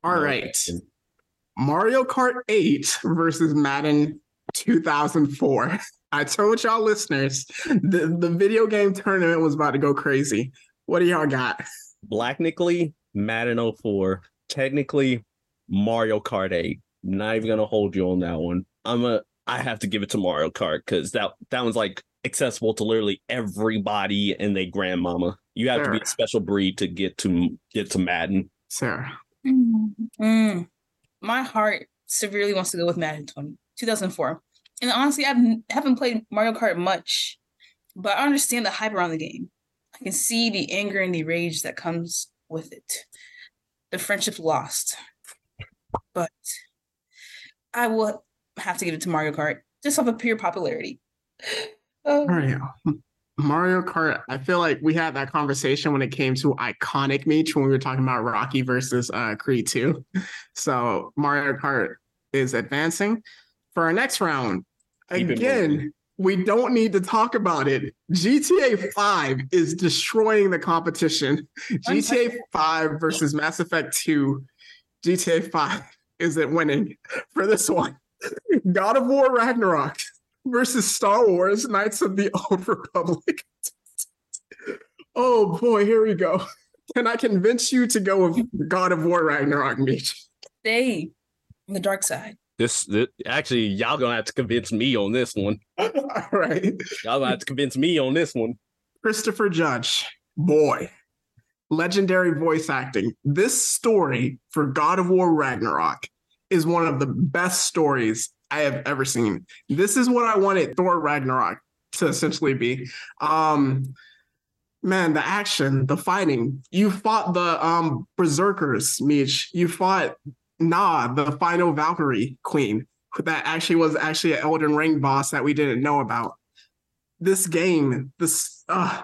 All No right. Russian. Mario Kart 8 versus Madden 2004. I told y'all listeners the, the video game tournament was about to go crazy. What do y'all got? Blacknically, Madden 04, technically Mario Kart 8. Not even gonna hold you on that one. I'm a I have to give it to Mario Kart because that that one's like accessible to literally everybody and their grandmama. You have to be a special breed to get to get to Madden. Sarah. Mm. My heart severely wants to go with Madden 20, 2004. And honestly, I haven't- played Mario Kart much, but I understand the hype around the game. I can see the anger and the rage that comes with it. The friendship lost. But I will have to give it to Mario Kart just off of pure popularity. Oh, right. Mario Kart, I feel like we had that conversation when it came to iconic meech when we were talking about Rocky versus uh, Creed 2. So Mario Kart is advancing. For our next round, again, we don't need to talk about it. GTA 5 is destroying the competition. GTA 5 versus Mass Effect 2. GTA 5 isn't winning for this one. God of War Ragnarok versus Star Wars Knights of the Old Republic. oh boy, here we go. Can I convince you to go with God of War Ragnarok, Meech? stay on the dark side. This, this actually y'all gonna have to convince me on this one. All right. Y'all gonna have to convince me on this one. Christopher Judge, boy, legendary voice acting. This story for God of War Ragnarok is one of the best stories I have ever seen. This is what I wanted Thor Ragnarok to essentially be. Um, man, the action, the fighting. You fought the um berserkers, Mitch. You fought Nah, the final Valkyrie queen that actually was actually an Elden Ring boss that we didn't know about this game, this uh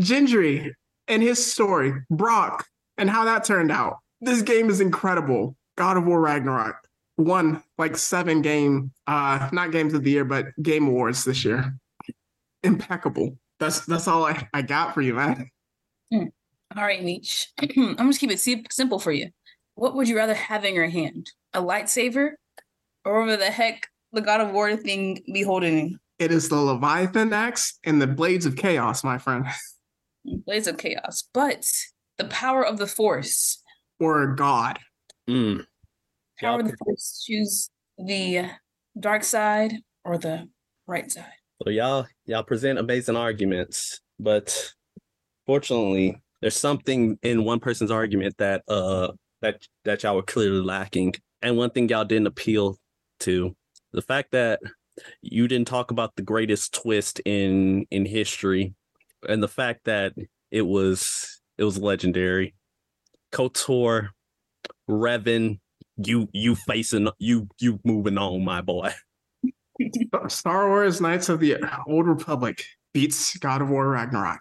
Sindri and his story, Brok, and how that turned out. This game is incredible. God of War Ragnarok won like seven game, uh, not games of the year, but game awards this year. Impeccable. That's that's all I, I got for you, man. All right, Meech. I'm just keep it simple for you. What would you rather have in your hand? A lightsaber, or whatever the heck the God of War thing be holding? It is the Leviathan axe and the blades of chaos, my friend. Blades of Chaos. But the power of the Force. Or a God. Mm. Power of Y'all- the Force. Choose the dark side or the right side. So y'all y'all present amazing arguments, but fortunately, there's something in one person's argument that uh that that y'all were clearly lacking. And one thing y'all didn't appeal to the fact that you didn't talk about the greatest twist in in history and the fact that it was it was legendary. KOTOR, Revan, you you facing you you moving on, my boy. Star Wars Knights of the Old Republic beats God of War Ragnarok.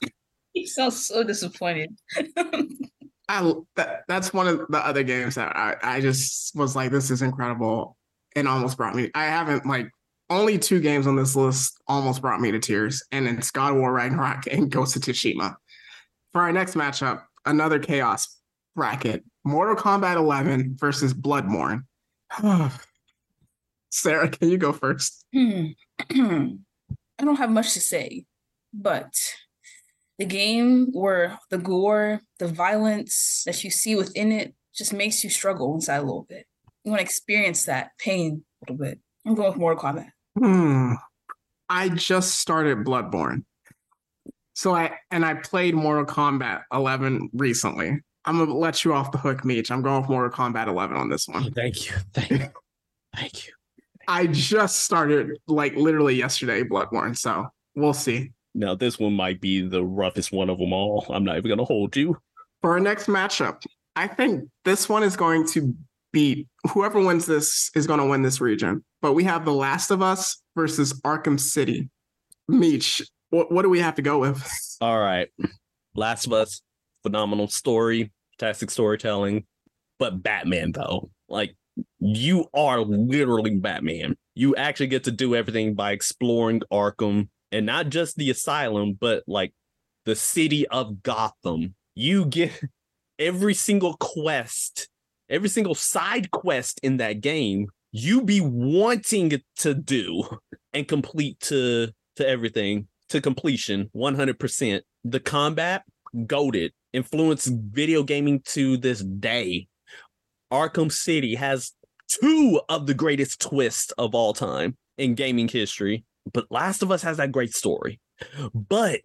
He sounds so disappointed. I that, that's one of the other games that I, I just was like, this is incredible, and almost brought me. I haven't like only two games on this list almost brought me to tears, and it's God War Ragnarok and Ghost of Tsushima. For our next matchup, another chaos bracket: Mortal Kombat 11 versus Bloodborne. Sarah, can you go first? Hmm. I don't have much to say, but the game where the gore, the violence that you see within it just makes you struggle inside a little bit. You want to experience that pain a little bit. I'm going with Mortal Kombat. Hmm. I just started Bloodborne. So I and I played Mortal Kombat 11 recently. I'm gonna let you off the hook, Meech. I'm going with Mortal Kombat 11 on this one. Thank you. Thank you. Thank you. I just started like literally yesterday Bloodborne, so we'll see. Now this one might be the roughest one of them all. I'm not even gonna hold you. For our next matchup, I think this one is going to beat whoever wins this is going to win this region. But we have The Last of Us versus Arkham City. Meech, what, what do we have to go with? All right. Last of Us, phenomenal story, fantastic storytelling, but Batman though. Like you are literally Batman. You actually get to do everything by exploring Arkham and not just the asylum, but like the city of Gotham. You get every single quest, every single side quest in that game, you be wanting to do and complete to to everything to completion 100%. The combat goaded influenced video gaming to this day. Arkham City has two of the greatest twists of all time in gaming history, but Last of Us has that great story. But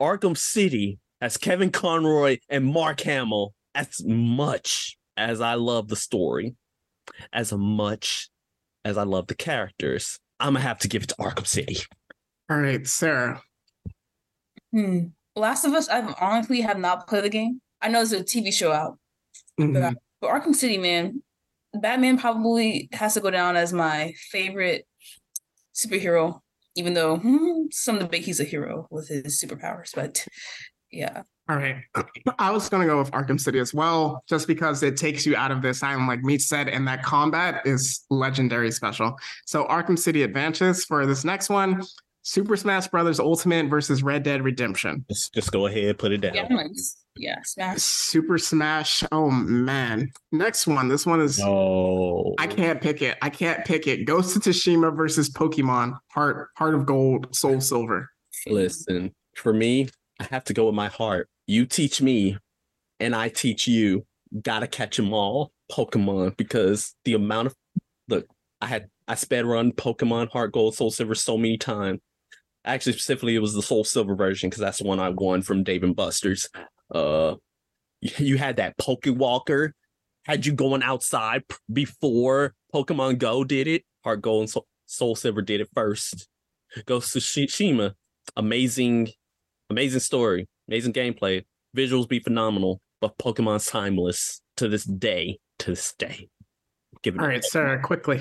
Arkham City has Kevin Conroy and Mark Hamill as much as I love the story, as much as I love the characters. I'm gonna have to give it to Arkham City. All right, Sarah. Hmm. Last of Us, I honestly have not played the game. I know there's a TV show out, Mhm. but, but Arkham City, man, Batman probably has to go down as my favorite superhero, even though hmm, some big, he's a hero with his superpowers. But yeah, All right. I was going to go with Arkham City as well, just because it takes you out of this island, like Meech said, and that combat is legendary special. So, Arkham City advances for this next one Super Smash Brothers Ultimate versus Red Dead Redemption. Just, just go ahead, put it down. yeah, I'm like, yeah, smash. Super Smash. Oh, man. Next one. This one is. No, I can't pick it. I can't pick it. Ghost of Tsushima versus Pokemon. Heart, Heart of Gold, Soul Silver. Listen, for me, I have to go with my heart. You teach me, and I teach you. Gotta catch them all, Pokemon, because the amount of look, I had I sped run Pokemon Heart Gold, Soul Silver so many times. Actually, specifically, it was the Soul Silver version because that's the one I won from Dave and Buster's. Uh, you- you had that Pokewalker. Had you going outside before Pokemon Go did it? Heart Gold and Soul, Soul Silver did it first. Ghost of Tsushima, amazing, amazing story, amazing gameplay. Visuals be phenomenal, but Pokemon's timeless to this day. To this day. Give it All a- right, Sarah, quickly.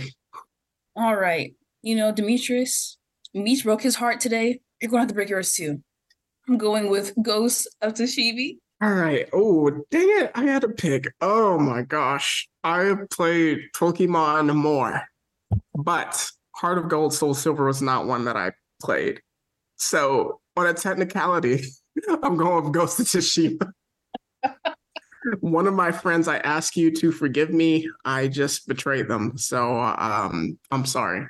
All right, you know, Demetrius, Meech broke his heart today. You're gonna have to break yours too. I'm going with Ghost of Tsushima. All right. Oh, dang it. I had to pick. Oh my gosh. I played Pokemon more, but Heart of Gold, Soul Silver was not one that I played. So, on a technicality, I'm going with Ghost of Tsushima. one of my friends, I ask you to forgive me. I just betrayed them. So, um, I'm sorry.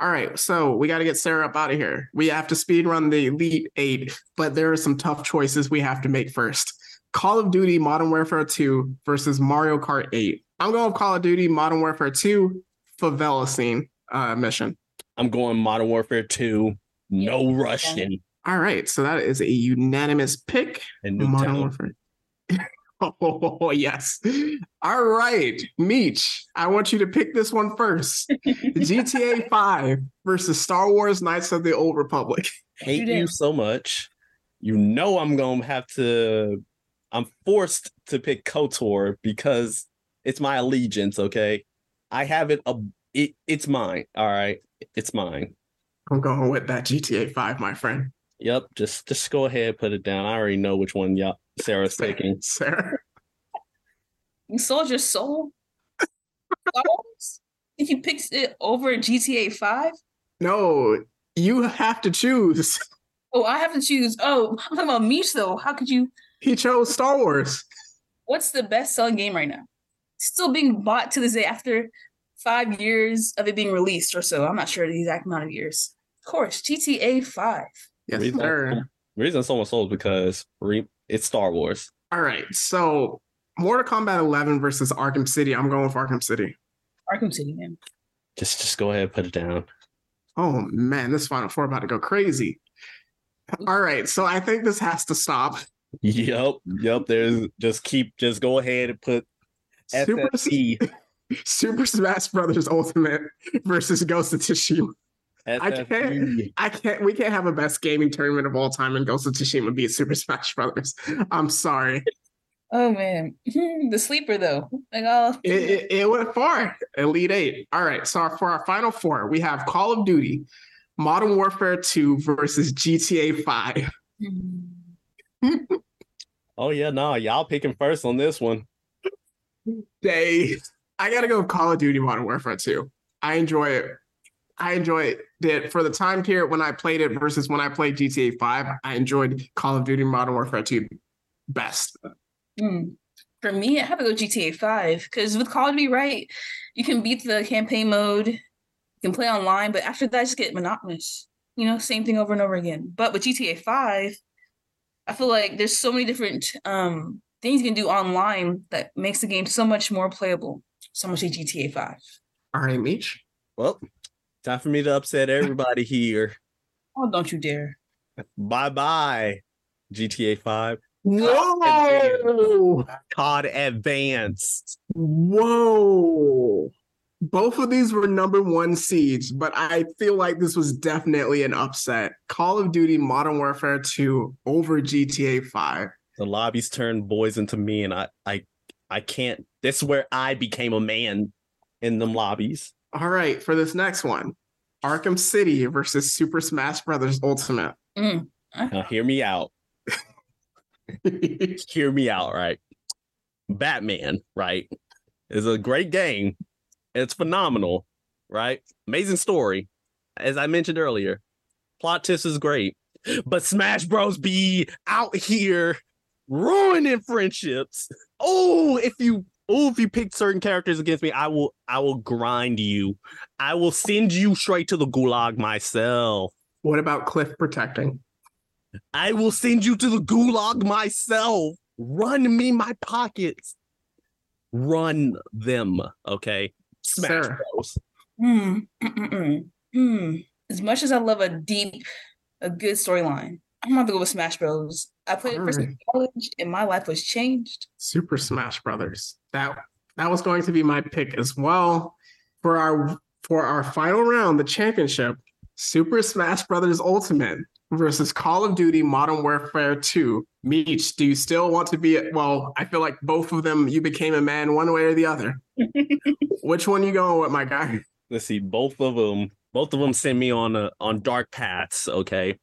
All right, so we got to get Sarah up out of here. We have to speed run the Elite Eight, but there are some tough choices we have to make first. Call of Duty Modern Warfare 2 versus Mario Kart 8. I'm going with Call of Duty Modern Warfare 2 favela scene uh, mission. I'm going Modern Warfare 2, no Russian, All right, so that is a unanimous pick. and Modern Warfare. Oh, yes. All right, Meech, I want you to pick this one first. GTA 5 versus Star Wars Knights of the Old Republic. hate You you so much. You know I'm gonna have to. I'm forced to pick Kotor because it's my allegiance. Okay, I have it. A, it it's mine. All right, it's mine. I'm going with that GTA 5, my friend. Yep. Just just go ahead, put it down. I already know which one. Y'all, Sarah's taking. Sarah. You sold your soul. If you picked it over GTA 5? No, you have to choose. Oh, I have to choose. Oh, I'm talking about Meech though. How could you? He chose Star Wars. What's the best selling game right now? Still being bought to this day after five years of it being released or so. I'm not sure the exact amount of years. Of course, GTA 5. Yes, reason, sir. reason someone sold because re, it's Star Wars. All right, so Mortal Kombat 11 versus Arkham City. I'm going with Arkham City. Arkham City, man. Just just go ahead, and put it down. Oh man, this Final Four about to go crazy. All right, so I think this has to stop. Yep. Yep. There's just keep just go ahead and put Super, SSE. Super Smash Brothers Ultimate versus Ghost of Tsushima. I can't. I can't. We can't have a best gaming tournament of all time and Ghost of Tsushima beat Super Smash Brothers. I'm sorry. Oh man, the sleeper though. Like oh, It, it, it went far. Elite Eight. All right. So for our final four, we have Call of Duty, Modern Warfare 2 versus GTA 5. Oh yeah, no, y'all picking first on this one. They, I gotta go with Call of Duty Modern Warfare 2. I enjoy it. I enjoyed it for the time period when I played it versus when I played GTA 5. I enjoyed Call of Duty Modern Warfare 2 best. Hmm. For me, I have to go GTA 5 because with Call of Duty, right, you can beat the campaign mode, you can play online, but after that, I just get monotonous. You know, same thing over and over again. But with GTA 5, I feel like there's so many different um, things you can do online that makes the game so much more playable. So I'm gonna say GTA 5. All right, Meech. Well, time for me to upset everybody here. Oh, don't you dare. Bye bye, GTA 5. Whoa! COD Advanced. Whoa! Both of these were number one seeds, but I feel like this was definitely an upset. Call of Duty Modern Warfare 2 over GTA 5. The lobbies turned boys into me, and I, I, I can't. This is where I became a man in them lobbies. All right, for this next one Arkham City versus Super Smash Brothers Ultimate. Mm. Now, hear me out. hear me out, right? Batman, right, is a great game. It's phenomenal, right? Amazing story. As I mentioned earlier, plot twist is great, but Smash Bros. be out here ruining friendships. Oh, if you oh if you pick certain characters against me, I will I will grind you. I will send you straight to the gulag myself. what about Cliff protecting? I will send you to the gulag myself. Run me my pockets. Run them, okay? Smash Sarah. Bros. Hmm. Mm-mm-mm. Hmm. As much as I love a deep, a good storyline, I'm gonna go with Smash Bros. I played it first in college, and my life was changed. Super Smash Brothers. That that was going to be my pick as well for our for our final round, the championship. Super Smash Brothers Ultimate versus Call of Duty Modern Warfare 2. Meech, do you still want to be? Well, I feel like both of them. You became a man one way or the other. Which one you going with, my guy? Let's see, both of them, both of them sent me on a on dark paths. Okay,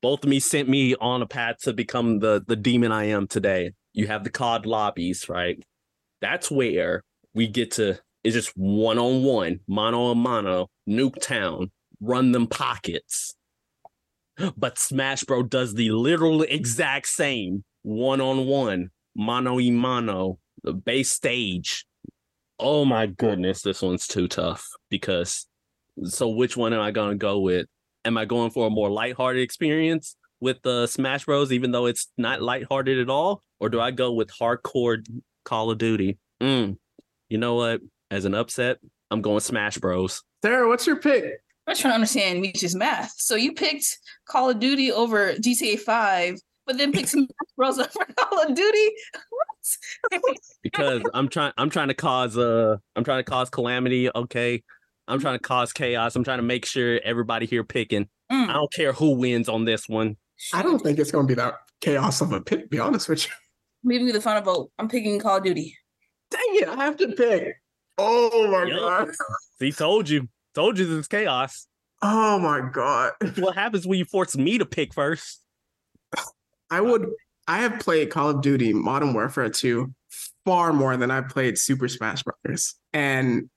both of me sent me on a path to become the the demon I am today. You have the COD lobbies, right? That's where we get to. It's just one on one, mono a mono, Nuketown, run them pockets. But Smash Bro does the literal exact same one on one, mono y mano, the base stage. Oh my goodness, this one's too tough because so which one am I gonna go with? Am I going for a more lighthearted experience with the uh, Smash Bros, even though it's not lighthearted at all? Or do I go with hardcore Call of Duty? Mm, you know what? As an upset, I'm going Smash Bros. Sarah, what's your pick? I'm trying to understand Meech's math. So you picked Call of Duty over GTA 5, but then picked Smash Bros over Call of Duty. What? because I'm trying I'm trying to cause uh I'm trying to cause calamity, okay? I'm trying to cause chaos. I'm trying to make sure everybody here picking. I Mm. don't care who wins on this one. I don't think it's going to be that chaos of a pick. To be honest with you. Maybe the final vote. I'm picking Call of Duty. Dang it! I have to pick. Oh my Yup. god. He told you. Told you this is chaos. Oh my god. What happens when you force me to pick first? I would. I have played Call of Duty Modern Warfare 2 far more than I played Super Smash Brothers. And co-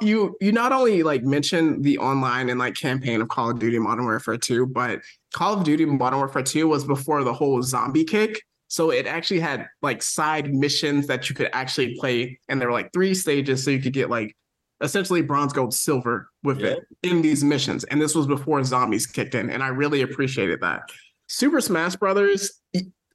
you you not only like mentioned the online and like campaign of Call of Duty Modern Warfare 2, but Call of Duty Modern Warfare 2 was before the whole zombie kick. So it actually had like side missions that you could actually play, and there were like three stages, so you could get like essentially bronze, gold, silver with Yep. it in these missions. And this was before zombies kicked in, and I really appreciated that. Super Smash Brothers,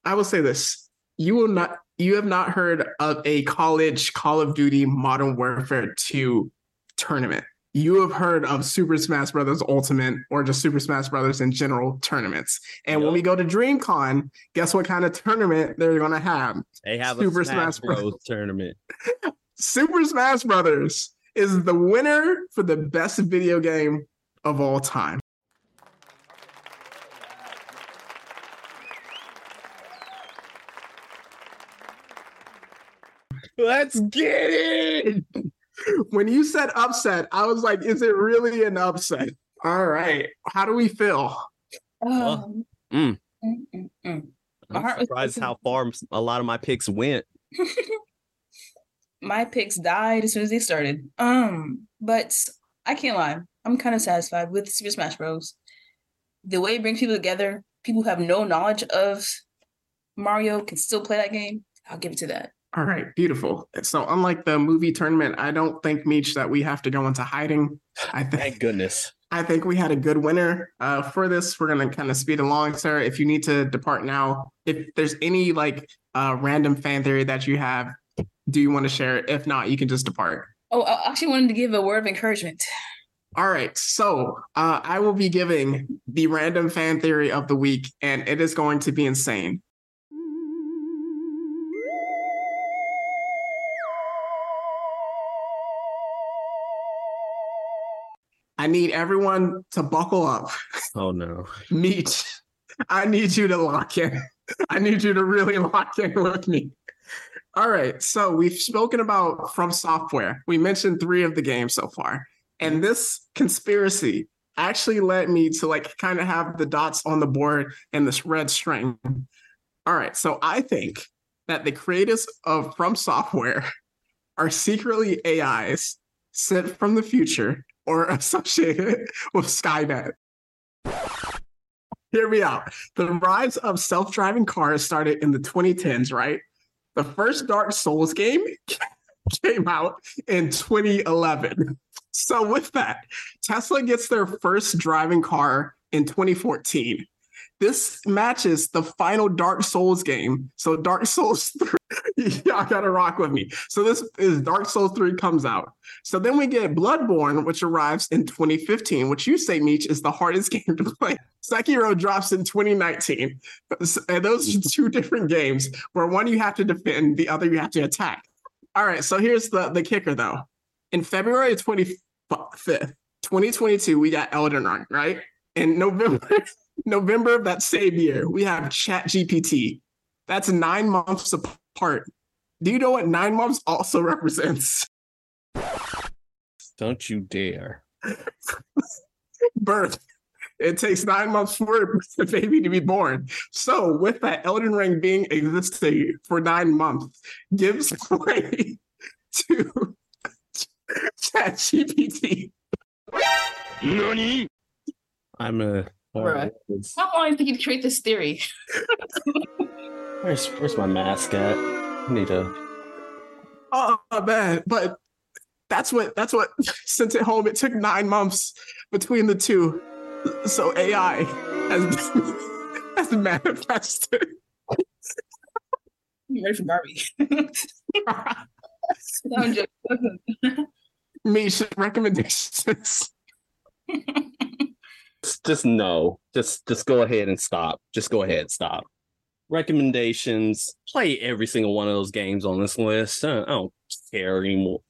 I will say this: you will not, you have not heard of a college Call of Duty Modern Warfare 2 tournament. You have heard of Super Smash Brothers Ultimate or just Super Smash Brothers in general tournaments. And when we go to DreamCon, guess what kind of tournament they're going to have? They have Super a Smash, Smash Bros. Bros. tournament. Super Smash Brothers is the winner for the best video game of all time. Let's get it. When you said upset, I was like, is it really an upset? All right. How do we feel? Um, mm. mm, mm, mm. I'm heart surprised how far a lot of my picks went. My picks died as soon as they started. Um, but I can't lie. I'm kind of satisfied with Super Smash Bros. The way it brings people together, people who have no knowledge of Mario can still play that game. I'll give it to that. All right, beautiful. So, unlike the movie tournament, I don't think Meech that we have to go into hiding. I think Thank goodness. I think we had a good winner uh, for this. We're gonna kind of speed along, Sarah. If you need to depart now, if there's any like uh, random fan theory that you have, do you want to share it? If not, you can just depart. Oh, I actually wanted to give a word of encouragement. All right, so uh, I will be giving the random fan theory of the week, and it is going to be insane. I need everyone to buckle up. Oh no. Meech. I need you to lock in. I need you to really lock in with me. All right. So we've spoken about FromSoftware. We mentioned three of the games so far. And this conspiracy actually led me to like kind of have the dots on the board and this red string. All right. So I think that the creators of FromSoftware are secretly AIs sent from the future or associated with Skynet. Hear me out. The rise of self driving cars started in the 2010s, right? The first Dark Souls game came out in 2011. So, with that, Tesla gets their first driving car in 2014. This matches the final Dark Souls game. So, Dark Souls 3, y'all gotta rock with me. So, this is Dark Souls 3 comes out. So, then we get Bloodborne, which arrives in 2015, which you say, Meech, is the hardest game to play. Sekiro drops in 2019. And those are two different games where one you have to defend, the other you have to attack. All right, so here's the, the kicker though. In February 25th, 2022, we got Elden Ring, right? In November, November of that same year, we have Chat GPT. That's nine months apart. Do you know what nine months also represents? Don't you dare. Birth. It takes nine months for the baby to be born. So, with that Elden Ring being existing for nine months, gives way to Chat GPT. Nani? I'm a. Right. How long did you create this theory? where's Where's my mask at? I need to. Oh man, but that's what that's what sent it home. It took nine months between the two. So AI has has manifested. You ready for Barbie? Me recommendations. Just no. Just just go ahead and stop. Just go ahead, stop. Recommendations. Play every single one of those games on this list. I don't care anymore.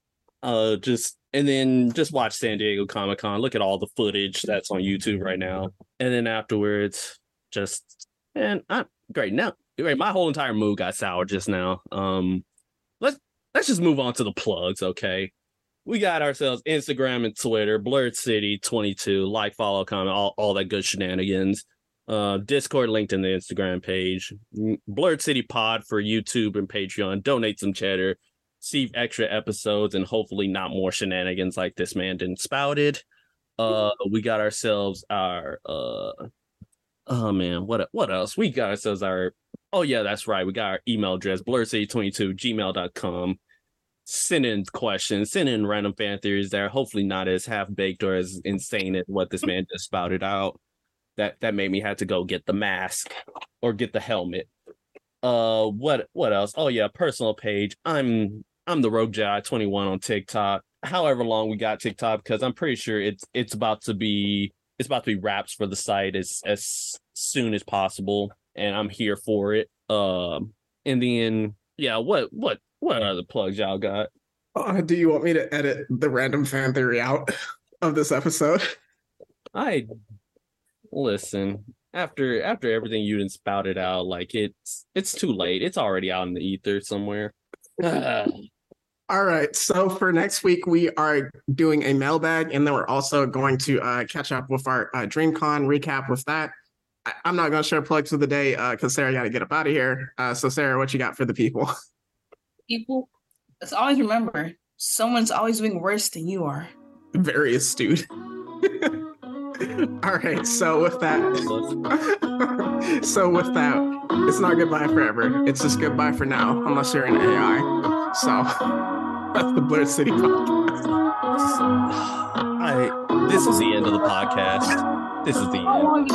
Uh, just and then just watch San Diego Comic Con. Look at all the footage that's on YouTube right now, and then afterwards, just and I'm great now. Great, my whole entire mood got sour just now. Um, let's let's just move on to the plugs, okay? We got ourselves Instagram and Twitter, Blerd City 22, like, follow, comment, all, all that good shenanigans. Uh, Discord linked in the Instagram page. Blerd City Pod for YouTube and Patreon. Donate some cheddar see extra episodes and hopefully not more shenanigans like this man didn't spouted. Uh, we got ourselves our uh, oh man, what what else? We got ourselves our oh yeah, that's right. We got our email address blerdcity22 gmail.com. Send in questions, send in random fan theories that are hopefully not as half baked or as insane as what this man just spouted out. That that made me have to go get the mask or get the helmet uh what what else oh yeah personal page i'm I'm the Rogue Jedi 21 on TikTok. However long we got TikTok, because I'm pretty sure it's it's about to be it's about to be wraps for the site as as soon as possible, and I'm here for it. Um, and then yeah, what what what other plugs y'all got? Uh, do you want me to edit the random fan theory out of this episode? I listen after after everything you didn't spouted out, like it's it's too late. It's already out in the ether somewhere. All right. So for next week, we are doing a mailbag, and then we're also going to uh, catch up with our uh, DreamCon recap with that. I- am not going to share plugs for the day because uh, Sarah got to get up out of here. Uh, so, Sarah, what you got for the people? People, let's always remember someone's always doing worse than you are. Very astute. All right. So with that, so with that, it's not goodbye forever. It's just goodbye for now, unless you're an AI. So. That's the Blerd City podcast. I, this is the end of the podcast. This is the end.